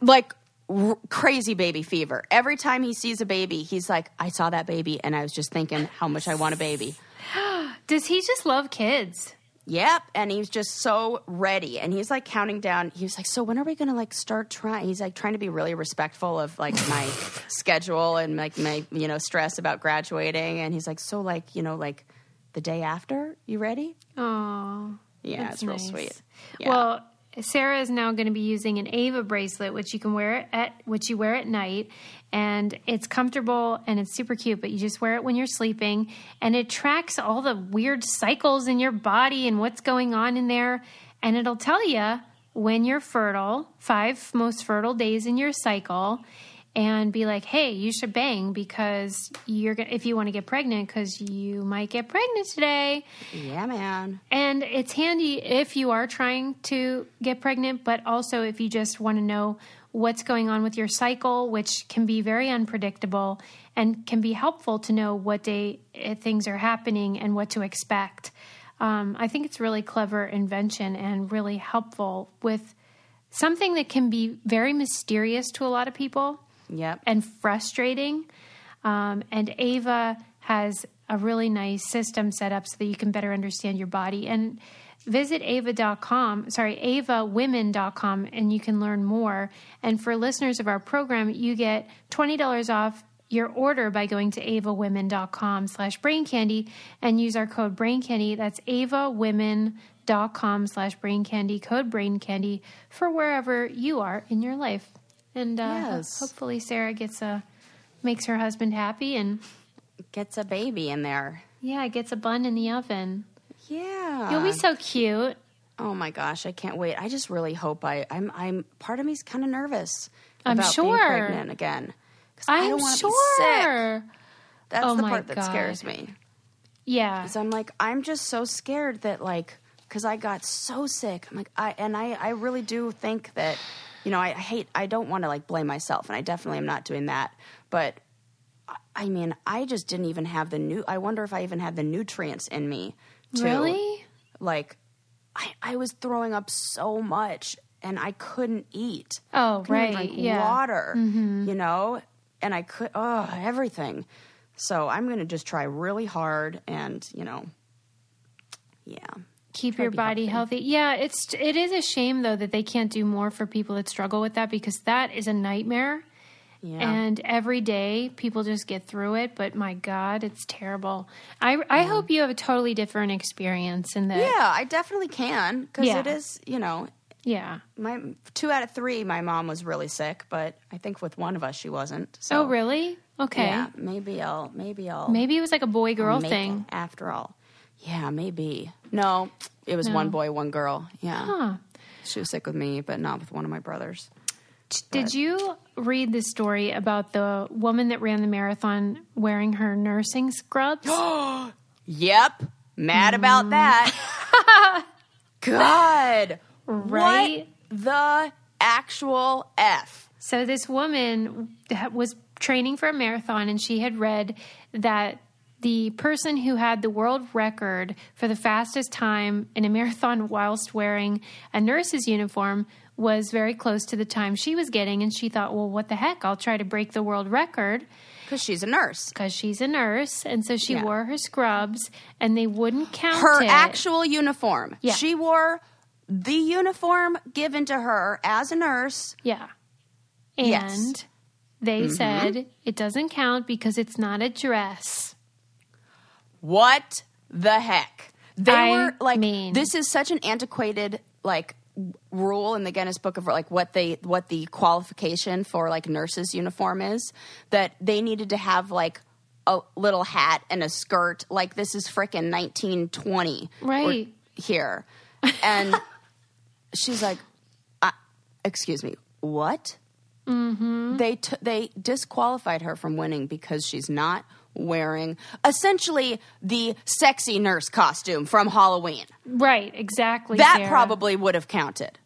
like r- crazy baby fever. Every time he sees a baby, he's like, I saw that baby and I was just thinking how much I want a baby. Does he just love kids? Yep. And he's just so ready. And he's like counting down. He was like, So when are we going to like start trying? He's like trying to be really respectful of like my schedule and like my, you know, stress about graduating. And he's like, So like, you know, like the day after, you ready? Oh, Yeah, it's real sweet. Yeah. Well, Sarah is now going to be using an Ava bracelet, which you can wear at which you wear at night, and it's comfortable and it's super cute. But you just wear it when you're sleeping, and it tracks all the weird cycles in your body and what's going on in there, and it'll tell you when you're fertile, five most fertile days in your cycle. And be like, hey, you should bang because you're gonna, if you want to get pregnant because you might get pregnant today. yeah, man. And it's handy if you are trying to get pregnant, but also if you just want to know what's going on with your cycle, which can be very unpredictable and can be helpful to know what day eh, things are happening and what to expect. Um, I think it's really clever invention and really helpful with something that can be very mysterious to a lot of people Yep. and frustrating. Um, and Ava has a really nice system set up so that you can better understand your body. And visit ava.com, sorry, avawomen.com, and you can learn more. And for listeners of our program, you get $20 off your order by going to avawomen.com slash brain candy and use our code brain candy. That's avawomen.com slash brain candy, code brain candy for wherever you are in your life. And uh, Yes. hopefully Sarah gets a makes her husband happy and Gets a baby in there. yeah, gets a bun in the oven. Yeah. You'll be so cute. Oh my gosh, I can't wait. I just really hope I I'm I'm part of me's kind of nervous I'm about sure. being pregnant again. 'Cause I I'm don't want to be sick. sure. That's Oh the part that God. scares me. Yeah. Cuz I'm like I'm just so scared that like cuz I got so sick. I'm like I and I I really do think that you know, I, I hate I don't want to like blame myself and I definitely am not doing that. But I- mean, I just didn't even have the new I wonder if I even had the nutrients in me to Really? like I, I was throwing up so much and I couldn't eat. Oh, couldn't right, drink yeah. Mm-hmm. water, you know, and I could oh everything. So I'm gonna just try really hard and you know, yeah, Keep Try your body healthy. healthy. Yeah, it's it is a shame though that they can't do more for people that struggle with that because that is a nightmare. yeah. And every day people just get through it, but my God, it's terrible. I I hope you have a totally different experience in that. yeah, I definitely can because Yeah. it is, you know, Yeah. my two out of three. My mom was really sick, but I think with one of us she wasn't. So Oh, really? Okay. Yeah, maybe I'll maybe I'll Maybe it was like a boy girl thing. after all. Yeah, maybe. No, it was one boy, one girl. Yeah. Huh. She was sick with me, but not with one of my brothers. Did you read the story about the woman that ran the marathon wearing her nursing scrubs? Yep. Mad about Mm. that. God. Right? What the actual F? So this woman ha- was training for a marathon and she had read that the person who had the world record for the fastest time in a marathon whilst wearing a nurse's uniform was very close to the time she was getting. And she thought, well, what the heck? I'll try to break the world record Because she's a nurse. because she's a nurse. And so she Yeah. wore her scrubs and they wouldn't count Her it. actual uniform. Yeah. She wore the uniform given to her as a nurse. Yeah. And Yes. Mm-hmm. they said it doesn't count because it's not a dress. What the heck? They I were like, mean- this is such an antiquated like rule in the Guinness Book of like what they what the qualification for like nurses uniform is that they needed to have like a little hat and a skirt like this is frickin' 1920 Right. here and she's like uh, excuse me what mm-hmm. they t- they disqualified her from winning because she's not wearing essentially the sexy nurse costume from Halloween. Right, exactly. That Sarah. probably would have counted.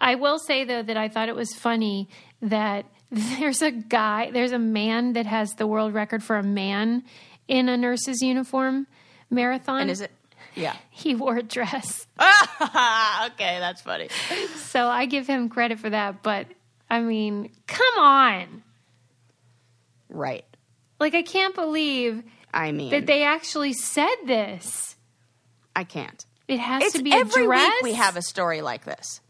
I will say though that I thought it was funny that there's a guy, there's a man that has the world record for a man in a nurse's uniform marathon. And is it? Yeah. He wore a dress. okay, that's funny. So I give him credit for that, but I mean, come on. Right. Like I can't believe I mean, that they actually said this. I can't. It has It's to be every a dress. week we have a story like this.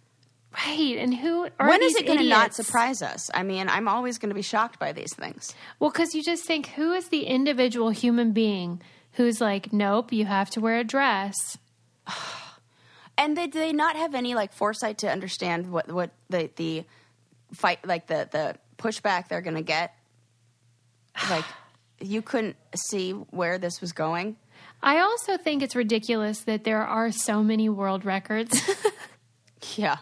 right. And who are When is it going to not surprise us? I mean, I'm always going to be shocked by these things. Well, because you just think, who is the individual human being who's like, nope, you have to wear a dress? And they, do they not have any like foresight to understand what what the the fight like the the pushback they're going to get? Like you couldn't see where this was going. I also think it's ridiculous that there are so many world records. Yeah.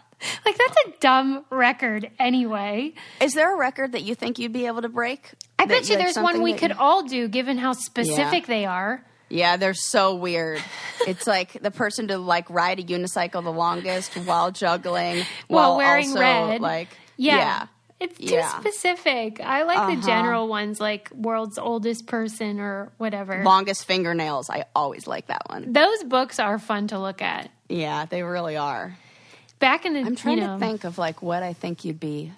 like, that's a dumb record anyway. Is there a record that you think you'd be able to break? I That bet you like, there's one we could you- all do given how specific they are. Yeah, they're so weird. it's like the person to like ride a unicycle the longest while juggling While wearing also, red. Like Yeah. yeah. It's too Yeah. specific. I like the Uh-huh. general ones, like world's oldest person or whatever. longest fingernails. I always like that one. Those books are fun to look at. Yeah, they really are. Back in the, I'm trying you know, to think of like what I think you'd be.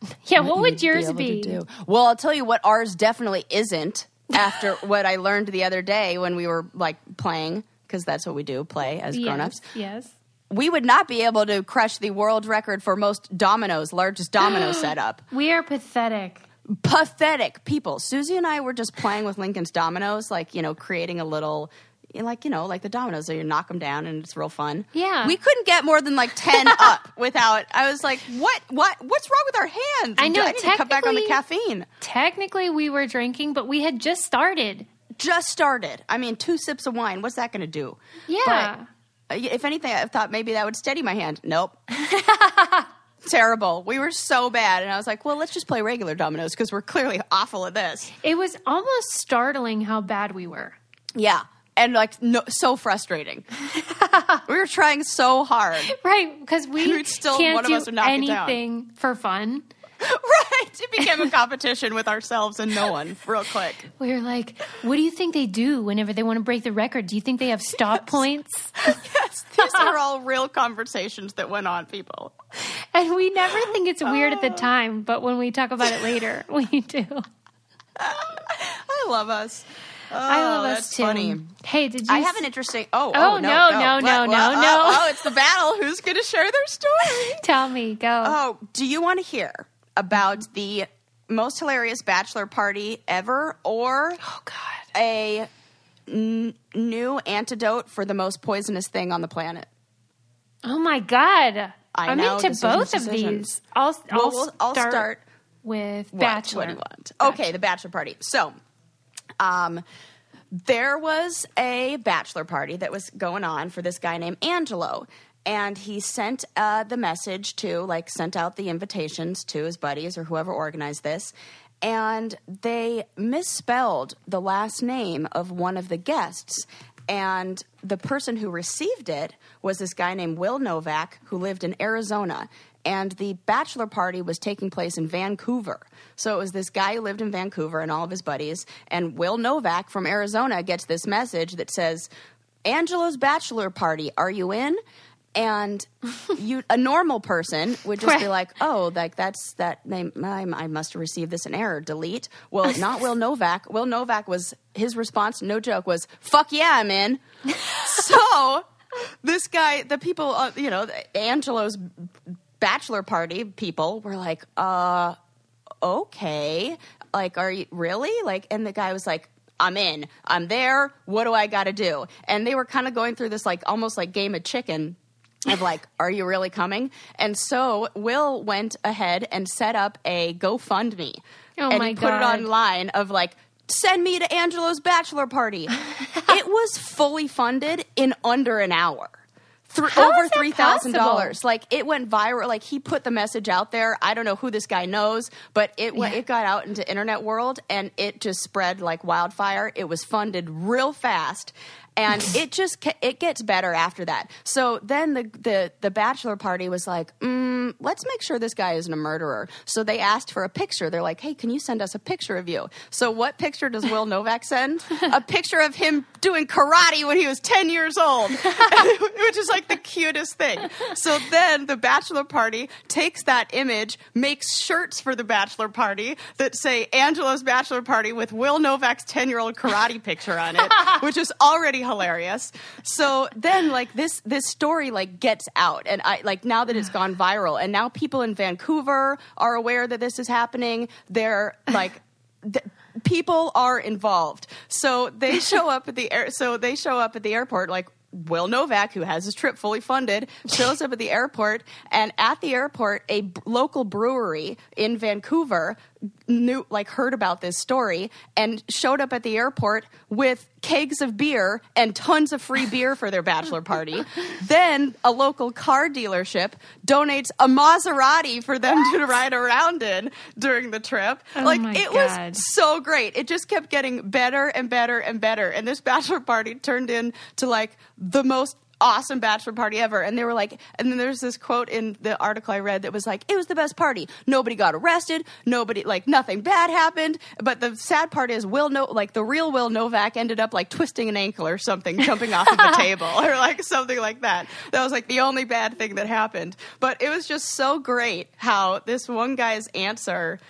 yeah. What would you'd yours be? do. Well, I'll tell you what ours definitely isn't. After what I learned the other day when we were like playing, because that's what we do, play as grown-ups. Yes. We would not be able to crush the world record for most dominoes, largest domino setup. We are pathetic. pathetic people. Susie and I were just playing with Lincoln's dominoes, like you know, creating a little, like you know, like the dominoes. So you knock them down, and it's real fun. Yeah. we couldn't get more than like ten up without. I was like, what? What? What's wrong with our hands? I know, I need to cut back on the caffeine. Technically, we were drinking, but we had just started. Just started. I mean, two sips of wine. What's that going to do? Yeah. But, if anything, I thought maybe that would steady my hand. Nope. Terrible. We were so bad, and I was like, "Well, let's just play regular dominoes because we're clearly awful at this." It was almost startling how bad we were. Yeah. And like no, so frustrating. we were trying so hard. Right, because we We'd still- can't one of do us would knock it down. anything for fun. right. It became a competition with ourselves and no one real quick. We were like, what do you think they do whenever they want to break the record? Do you think they have stop points? Yes, these are all real conversations that went on, people. And we never think it's weird Oh. at the oh. time, but when we talk about it later, we do. I love us. Oh, I love oh, us too. funny. Hey, did you? I have an interesting. Oh, Oh, oh, no, no, no, What- no, what- no, oh, no. Oh, it's the battle. Who's going to share their story? Tell me, go. Oh, do you want to hear about the most hilarious bachelor party ever, or oh God. a n- new antidote for the most poisonous thing on the planet? Oh my God. I am into both of these. I'll, I'll, Well, I'll start, start with What? Bachelor. What do you want? Okay, the bachelor party. So, um, there was a bachelor party that was going on for this guy named Angelo. And he sent uh, the message to, like, sent out the invitations to his buddies or whoever organized this. And they misspelled the last name of one of the guests. And the person who received it was this guy named Will Novak, who lived in Arizona. and the bachelor party was taking place in Vancouver. So it was this guy who lived in Vancouver and all of his buddies, and Will Novak from Arizona gets this message that says, Angelo's bachelor party, are you in? And you, a normal person would just be like, "Oh, like that's that. name I, I must have received this in error. Delete." Well, not Will Novak. Will Novak was his response. No joke. Was "Fuck yeah, I'm in." so this guy, the people, uh, you know, Angelo's bachelor party people were like, "Uh, okay. Like, are you really? Like, and the guy was like, I'm in. I'm there. What do I got to do? And they were kind of going through this, like, almost like game of chicken. Of like, are you really coming? And so Will went ahead and set up a GoFundMe, Oh and my he put it online of like, send me to Angelo's bachelor party. it was fully funded in under an hour. How over three thousand dollars. Like it went viral. Like he put the message out there. I don't know who this guy knows, but it Yeah. it got out into internet world and it just spread like wildfire. It was funded real fast. And it just it gets better after that. So then the the the bachelor party was like, mm, let's make sure this guy isn't a murderer. So they asked for a picture. They're like, hey, can you send us a picture of you? So what picture does Will Novak send? a picture of him doing karate when he was ten years old, which is like the cutest thing. So then the bachelor party takes that image, makes shirts for the bachelor party that say Angelo's bachelor party with Will Novak's 10 year old karate picture on it, which is already hilarious. So then like this, this story like gets out and I like now that it's gone viral and now people in Vancouver are aware that this is happening. They're like, th- people are involved. So they show up at the air. So they show up at the airport like. Will Novak, who has his trip fully funded, shows up at the airport, and at the airport, a b- local brewery in Vancouver knew, like, heard about this story and showed up at the airport with kegs of beer and tons of free beer for their bachelor party. then a local car dealership donates a Maserati for them to ride around in during the trip. Oh like, it God. was so great. It just kept getting better and better and better. And this bachelor party turned into like the most awesome bachelor party ever. And they were like, and then there's this quote in the article I read that was like, it was the best party. Nobody got arrested. Nobody, like, nothing bad happened. But the sad part is, Will no, like, the real Will Novak ended up like twisting an ankle or something, jumping off of the table or like something like that. That was like the only bad thing that happened. But it was just so great how this one guy's answer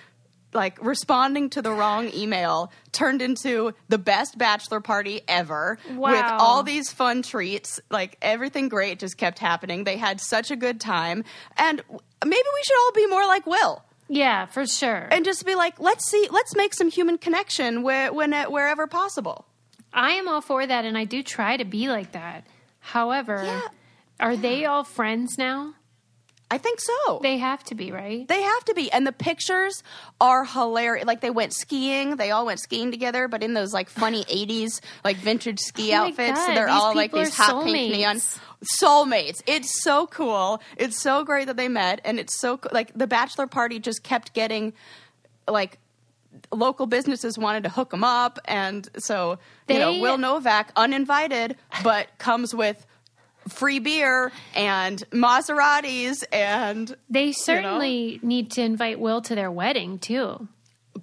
like responding to the wrong email turned into the best bachelor party ever with all these fun treats like everything great just kept happening they had such a good time and maybe we should all be more like will Yeah, for sure. and just be like let's see let's make some human connection where, when, uh, wherever possible I am all for that, and I do try to be like that. However, Yeah. are they all friends now? I think so They have to be, right? They have to be. And the pictures are hilarious. Like they went skiing. They all went skiing together, but in those like funny 80s, like vintage ski Oh outfits. God, They're all like these hot pink neon soulmates. soulmates. It's so cool. It's so great that they met. And it's so co- like the bachelor party just kept getting like local businesses wanted to hook them up. And so, you know, Will Novak, uninvited, but comes with free beer and Maseratis and They certainly need to invite Will to their wedding too.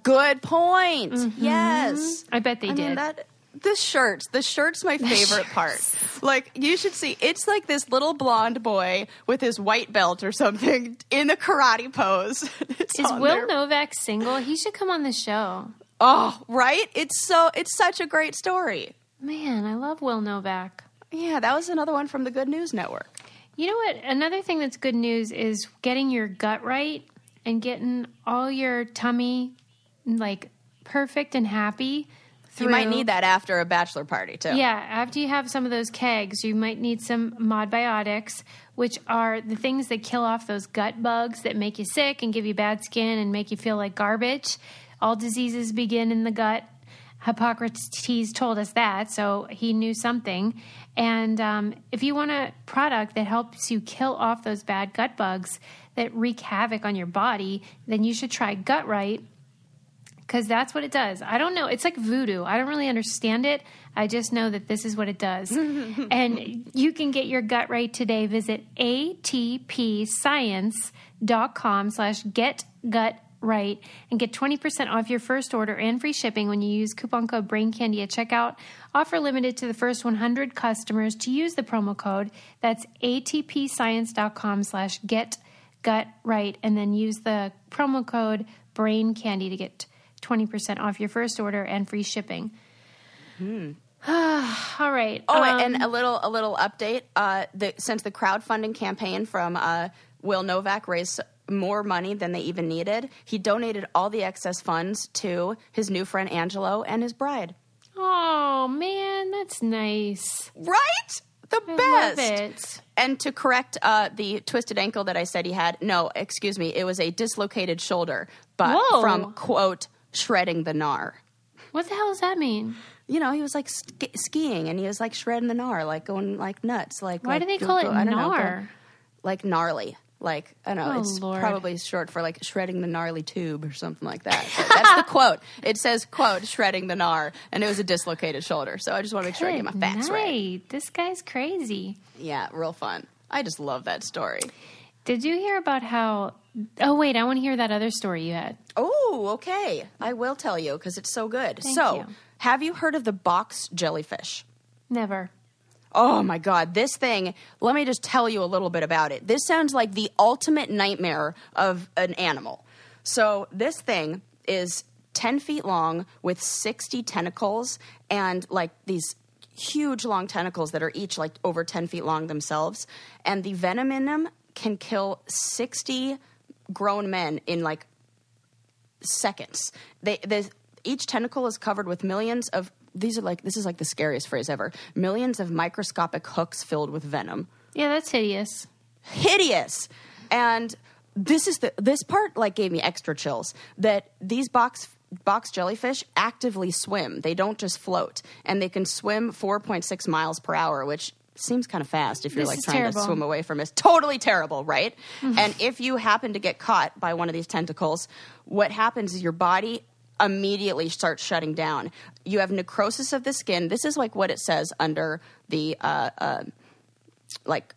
Good point. Yes. Mm-hmm. I bet they I did. mean that the shirts. The shirt's my favorite part. Like you should see it's like this little blonde boy with his white belt or something in a karate pose. It's Is Will there. Novak single? He should come on the show. Oh, right? It's so it's such a great story. Man, I love Will Novak. Yeah, that was another one from the Good News Network. You know what? Another thing that's good news is getting your gut right and getting all your tummy like perfect and happy. You might need that after a bachelor party too. Yeah, after you have some of those kegs, you might need some modbiotics, which are the things that kill off those gut bugs that make you sick and give you bad skin and make you feel like garbage. All diseases begin in the gut. Hippocrates told us that, so he knew something. And um, if you want a product that helps you kill off those bad gut bugs that wreak havoc on your body, then you should try Gut Right because that's what it does. I don't know. It's like voodoo. I don't really understand it. I just know that this is what it does. and you can get your gut right today. Visit atpscience.com slash get gut right and get 20% off your first order and free shipping when you use coupon code brain candy at checkout offer limited to the first 100 customers to use the promo code that's atpscience.com slash get gut right and then use the promo code brain candy to get 20% off your first order and free shipping Hmm. all right Oh, um, and a little a little update. Uh, the, since the crowdfunding campaign from uh, Will Novak raised more money than they even needed, he donated all the excess funds to his new friend Angelo and his bride. oh man that's nice Right? The I best. it And to correct uh, the twisted ankle that I said he had, no, excuse me, it was a dislocated shoulder, but Whoa. from quote shredding the gnar. what the hell does that mean You know, he was like sk- skiing and he was like shredding the gnar, like going like nuts. Like Why like, do they go- call it go- I don't know, go- gnar? like gnarly. Like I don't know, Oh, it's Lord. probably short for like shredding the gnarly tube or something like that. But that's the quote. It says quote shredding the gnar, and it was a dislocated shoulder. So I just want to make sure I get my facts right. This guy's crazy. Yeah, real fun. I just love that story. Did you hear about how? Oh wait, I want to hear that other story you had. Oh, okay. I will tell you because it's so good. Thank so, you. have you heard of the box jellyfish? Never. Oh my God, this thing, let me just tell you a little bit about it. This sounds like the ultimate nightmare of an animal. So, this thing is 10 feet long with 60 tentacles and like these huge long tentacles that are each like over 10 feet long themselves. And the venom in them can kill 60 grown men in like seconds. They, each tentacle is covered with millions of these are like this is like the scariest phrase ever. Millions of microscopic hooks filled with venom. Yeah, that's hideous. Hideous. And this is the this part like gave me extra chills that these box box jellyfish actively swim. They don't just float and they can swim 4.6 miles per hour, which seems kind of fast if you're This like trying terrible. to swim away from it. Totally terrible, right? Mm-hmm. and if you happen to get caught by one of these tentacles, what happens is your body immediately starts shutting down. You have necrosis of the skin. This is like what it says under the uh, uh, like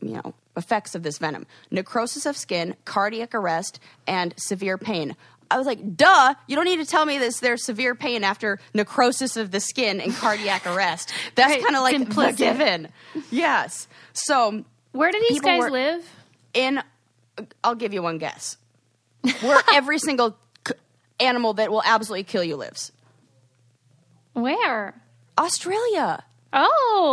you know effects of this venom necrosis of skin cardiac arrest and severe pain i was like duh you don't need to tell me this there's severe pain after necrosis of the skin and cardiac arrest that's Right, kind of like implicit. the given yes so Where do these guys live? in i'll give you one guess where every single animal that will absolutely kill you lives Where? australia Oh,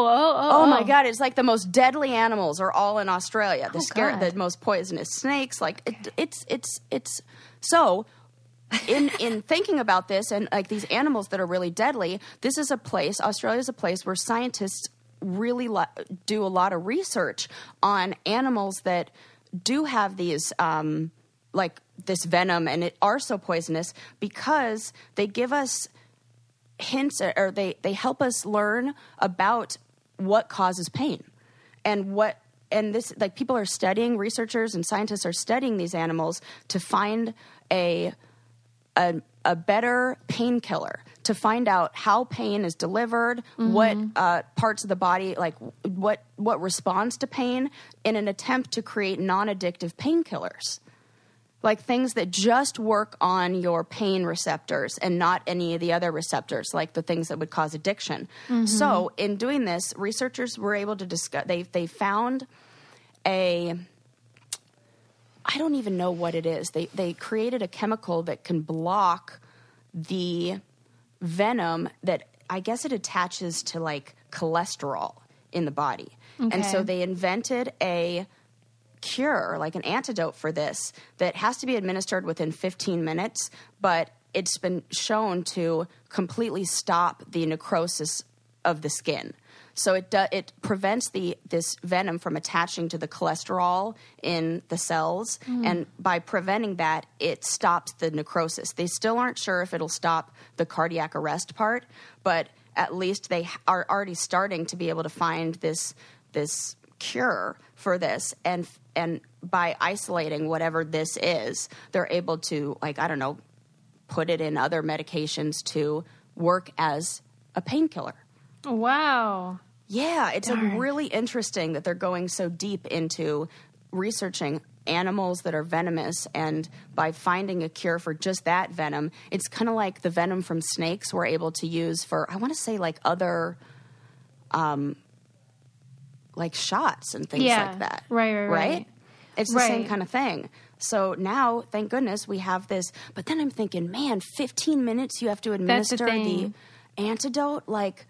oh, oh! Oh my god, it's like the most deadly animals are all in Australia. The Oh, scare God. the most poisonous snakes like it, it's it's it's so in in thinking about this and like these animals that are really deadly, this is a place, Australia is a place where scientists really lo- do a lot of research on animals that do have these um like this venom and it are so poisonous because they give us hints or they, they help us learn about what causes pain and what and this like people are studying researchers and scientists are studying these animals to find a a, a better painkiller to find out how pain is delivered what uh, parts of the body like what what responds to pain in an attempt to create non-addictive painkillers like things that just work on your pain receptors and not any of the other receptors, like the things that would cause addiction. Mm-hmm. So, in doing this, researchers were able to discuss. They they found a. I don't even know what it is. They they created a chemical that can block the venom that I guess it attaches to like cholesterol in the body. And so they invented a cure, like an antidote for this, that has to be administered within 15 minutes, but it's been shown to completely stop the necrosis of the skin. So it do, it prevents the this venom from attaching to the cholesterol in the cells, mm. and by preventing that, it stops the necrosis. They still aren't sure if it'll stop the cardiac arrest part, but at least they are already starting to be able to find this this cure for this and and by isolating whatever this is they're able to like i don't know put it in other medications to work as a painkiller. Wow. Yeah, it's really interesting that they're going so deep into researching animals that are venomous and by finding a cure for just that venom, it's kind of like the venom from snakes we're able to use for I want to say like other um like shots and things Yeah. like that. Right, right, right. It's the same kind of thing. So now, thank goodness, we have this. But then I'm thinking, man, 15 minutes you have to That's the administer the, antidote? Like,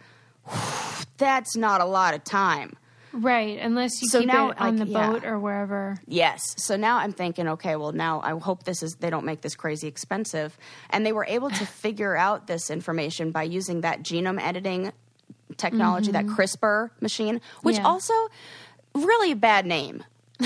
that's not a lot of time. Right. Unless you So keep now, it on like, the yeah. boat or wherever. Yes. So now I'm thinking, okay, well now I hope this is they don't make this crazy expensive. And they were able to figure out this information by using that genome editing technology, that CRISPR machine, which Mm-hmm. Yeah. also really bad name.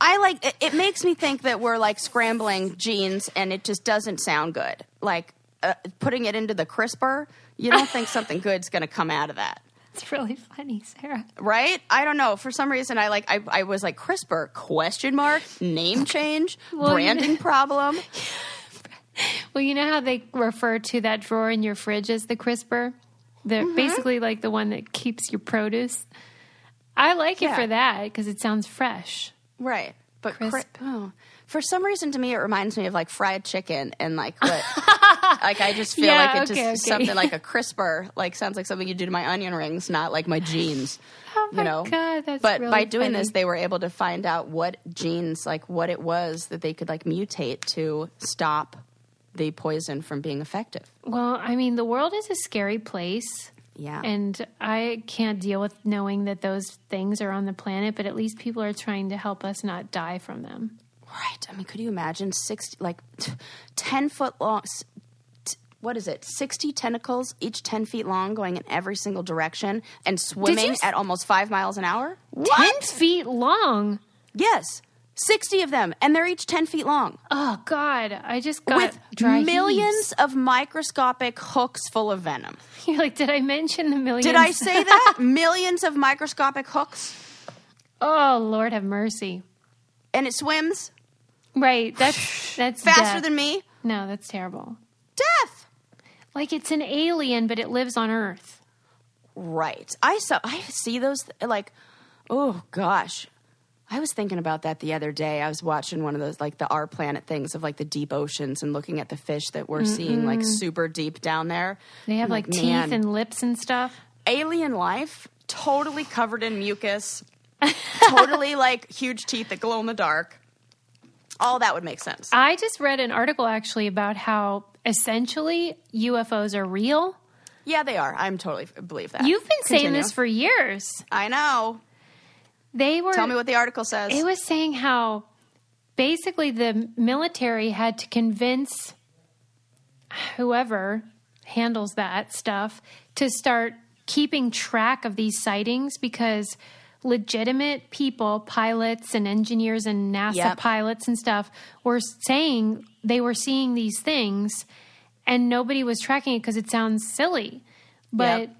I like it, it makes me think that we're like scrambling genes and it just doesn't sound good. Like uh, putting it into the CRISPR, you don't think something good's going to come out of that It's really funny, Sarah. right? I don't know. For some reason, I like I, I was like CRISPR question mark name change Well, you branding problem. Well, you know how they refer to that drawer in your fridge as the crisper? They're Mm-hmm. basically like the one that keeps your produce. I like it for that because it sounds fresh. Right, but cri- Crisp. oh. for some reason to me it reminds me of like fried chicken and like what like I just feel Yeah, like it just okay, okay. something like a crisper, like sounds like something you do to my onion rings, not like my jeans. Oh my you know, God, that's but really by doing funny. this, they were able to find out what genes, like what it was that they could like mutate to stop the poison from being effective. Well, I mean, the world is a scary place. Yeah, And I can't deal with knowing that those things are on the planet, but at least people are trying to help us not die from them. Right. I mean, could you imagine sixty, like t- ten foot long? t- What is it? Sixty tentacles, each ten feet long, going in every single direction, and swimming s- at almost five miles an hour. Ten feet long. Yes, sixty of them, and they're each ten feet long, Oh God! I just got with dry millions of microscopic hooks full of venom. You're like, did I mention the millions? Did I say that? millions of microscopic hooks, Oh Lord, have mercy. and it swims Right. That's that's faster death. than me. No, that's terrible. Death. Like it's an alien, but it lives on Earth. Right. I saw. I see those. Like, oh gosh, I was thinking about that the other day. I was watching one of those like the Our Planet things of like the deep oceans and looking at the fish that we're seeing like super deep down there. They have I'm like, teeth man, and lips and stuff. alien life, totally covered in mucus, totally like huge teeth that glow in the dark. All that would make sense. I just read an article actually about how essentially UFOs are real. yeah, they are. I'm totally believe that. You've been saying this for years. I know. They were Tell me what the article says. It was saying how basically the military had to convince whoever handles that stuff to start keeping track of these sightings because legitimate people, pilots and engineers and NASA Yep. pilots and stuff were saying they were seeing these things and nobody was tracking it because it sounds silly. But Yep.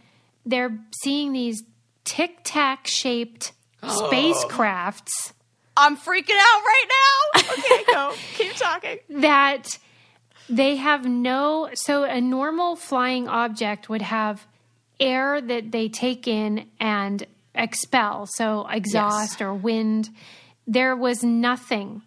they're seeing these tic tac shaped spacecrafts I'm freaking out right now. Okay, go. Keep talking. that they have no so a normal flying object would have air that they take in and expel so exhaust or wind there was nothing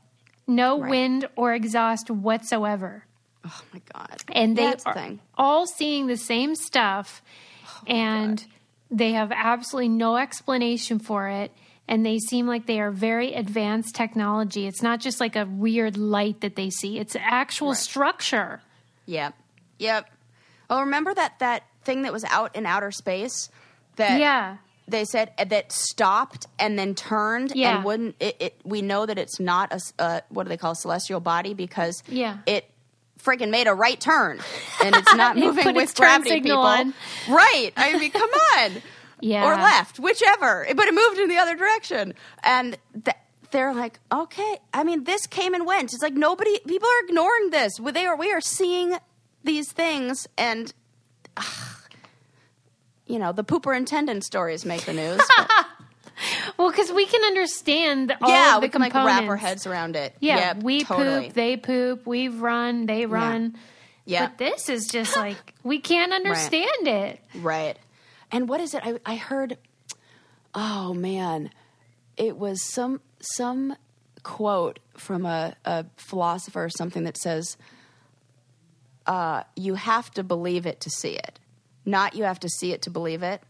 no Right. wind or exhaust whatsoever Oh my god. and they That's the are thing. all seeing the same stuff oh and they have absolutely no explanation for it and they seem like they are very advanced technology it's not just like a weird light that they see it's actual structure Yep. Yep. Oh, remember that that thing that was out in outer space that yeah they said uh, that stopped and then turned Yeah. and wouldn't it, it we know that it's not a, uh, what do they call a celestial body because Yeah. it freaking made a right turn and it's not moving with gravity people on. right i mean come on Yeah. or left whichever but it moved in the other direction and th- they're like okay i mean this came and went it's like nobody people are ignoring this they are we are seeing these things and you know the pooper intendant stories make the news Well, because we can understand all yeah, of the we can like wrap our heads around it. Yeah, Yep, we totally. poop, they poop, we run, they run. Yeah, But this is just like we can't understand it. right. And what is it? I I heard. Oh man, it was some some quote from a, a philosopher or something that says, uh, "You have to believe it to see it, not you have to see it to believe it."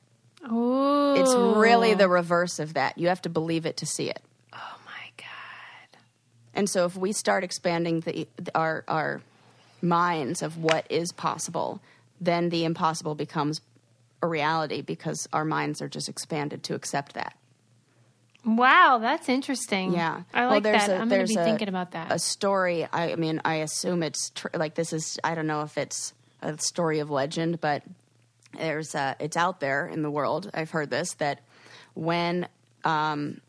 Oh, It's really the reverse of that. You have to believe it to see it. Oh my god. And so if we start expanding the, our our minds of what is possible, then the impossible becomes a reality because our minds are just expanded to accept that. Wow, that's interesting. Yeah, I Well, like there's that. a- I'm going to be a- thinking about that. A story. I, I mean, I assume it's tr- like this is. I don't know if it's a story of legend, but there's a, it's out there in the world. I've heard this that when um,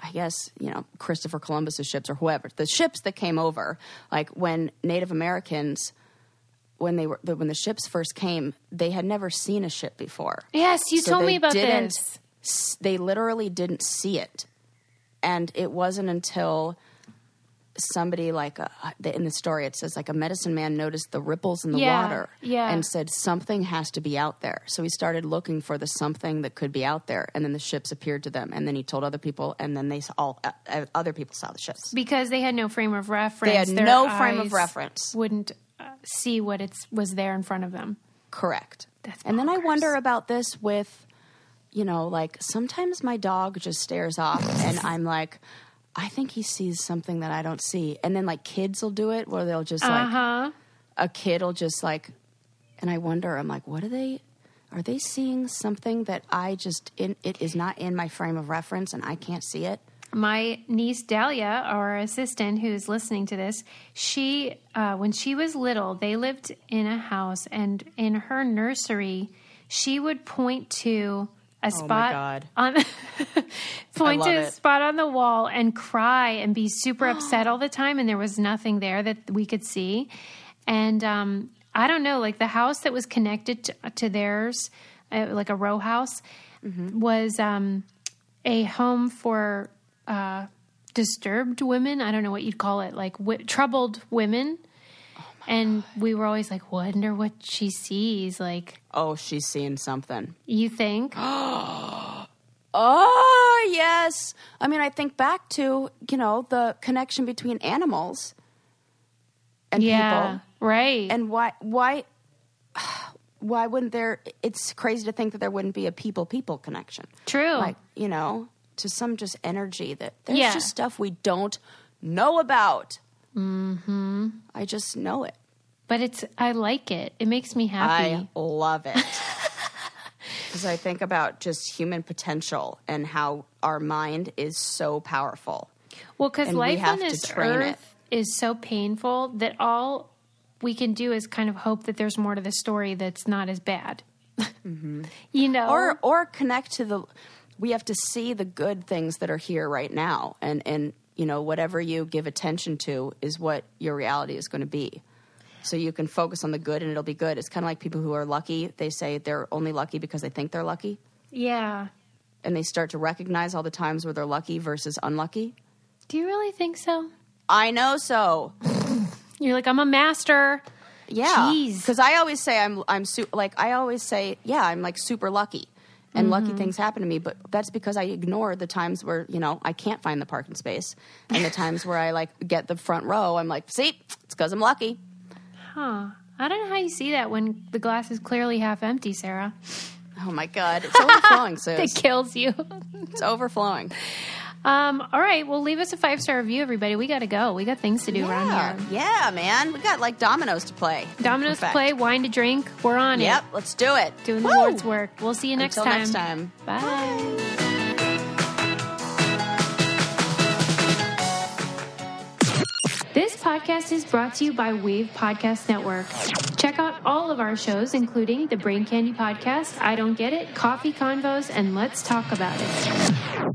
I guess you know Christopher Columbus's ships or whoever the ships that came over, like when Native Americans. When they were when the ships first came, they had never seen a ship before. yes, you So told me about this. They literally didn't see it, and it wasn't until somebody like the, in the story it says like a medicine man noticed the ripples in the Yeah, water yeah. and said something has to be out there. So he started looking for the something that could be out there, and then the ships appeared to them, and then he told other people, and then they saw, all uh, uh, other people saw the ships. Because they had no frame of reference. They had Their no frame of reference. Wouldn't see what it's was there in front of them. Correct. That's and then I wonder about this with, you know, like sometimes my dog just stares off and I'm like, I think he sees something that I don't see. And then like kids will do it where they'll just like, huh. a kid will just like, and I wonder, I'm like, what are they, are they seeing something that I just, in, it is not in my frame of reference and I can't see it? My niece Dahlia, our assistant who's listening to this, she, uh, when she was little, they lived in a house, and in her nursery, she would point to a Oh spot God. on point to a spot on the wall and cry and be super upset all the time, and there was nothing there that we could see, and um, I don't know, like the house that was connected to, to theirs, uh, like a row house, Mm-hmm. was um, a home for uh, disturbed women. I don't know what you'd call it, like w- troubled women. and we were always like, wonder what she sees. Like, Oh, she's seeing something. you think? Oh, yes. I mean, I think back to, you know, the connection between animals and yeah, people. right. And why why why wouldn't there it's crazy to think that there wouldn't be a people people connection. True. Like, you know, to some just energy that there's Yeah. just stuff we don't know about. Mhm. I just know it. but it's, I like it. It makes me happy. I love it. Because I think about just human potential and how our mind is so powerful. Well, because we life have on this earth is so painful that all we can do is kind of hope that there's more to the story that's not as bad. You know, Mm-hmm. Or or connect to the we have to see the good things that are here right now and and you know whatever you give attention to is what your reality is going to be. So you can focus on the good and it'll be good. It's kind of like people who are lucky, they say they're only lucky because they think they're lucky yeah. and they start to recognize all the times where they're lucky versus unlucky. Do you really think so? I know so. You're like, I'm a master. Yeah, because I always say I'm I'm su- like I always say yeah I'm like super lucky, and lucky Mm-hmm. things happen to me. But that's because I ignore the times where you know I can't find the parking space, and the times where I like get the front row. I'm like, see, it's because I'm lucky. Huh. I don't know how you see that when the glass is clearly half empty, Sarah. Oh my god, it's overflowing, Sue. It kills you. It's overflowing. Um, all right. Well, leave us a five star review, everybody. We got to go. We got things to do Yeah, around here. yeah, man. We got like dominoes to play. Dominoes to play, wine to drink. We're on Yep, it. let's do it. Doing the Woo! Lord's work. We'll see you next Until time. next time. Bye. This podcast is brought to you by Wave Podcast Network. Check out all of our shows, including the Brain Candy Podcast, I Don't Get It, Coffee Convos, and Let's Talk About It.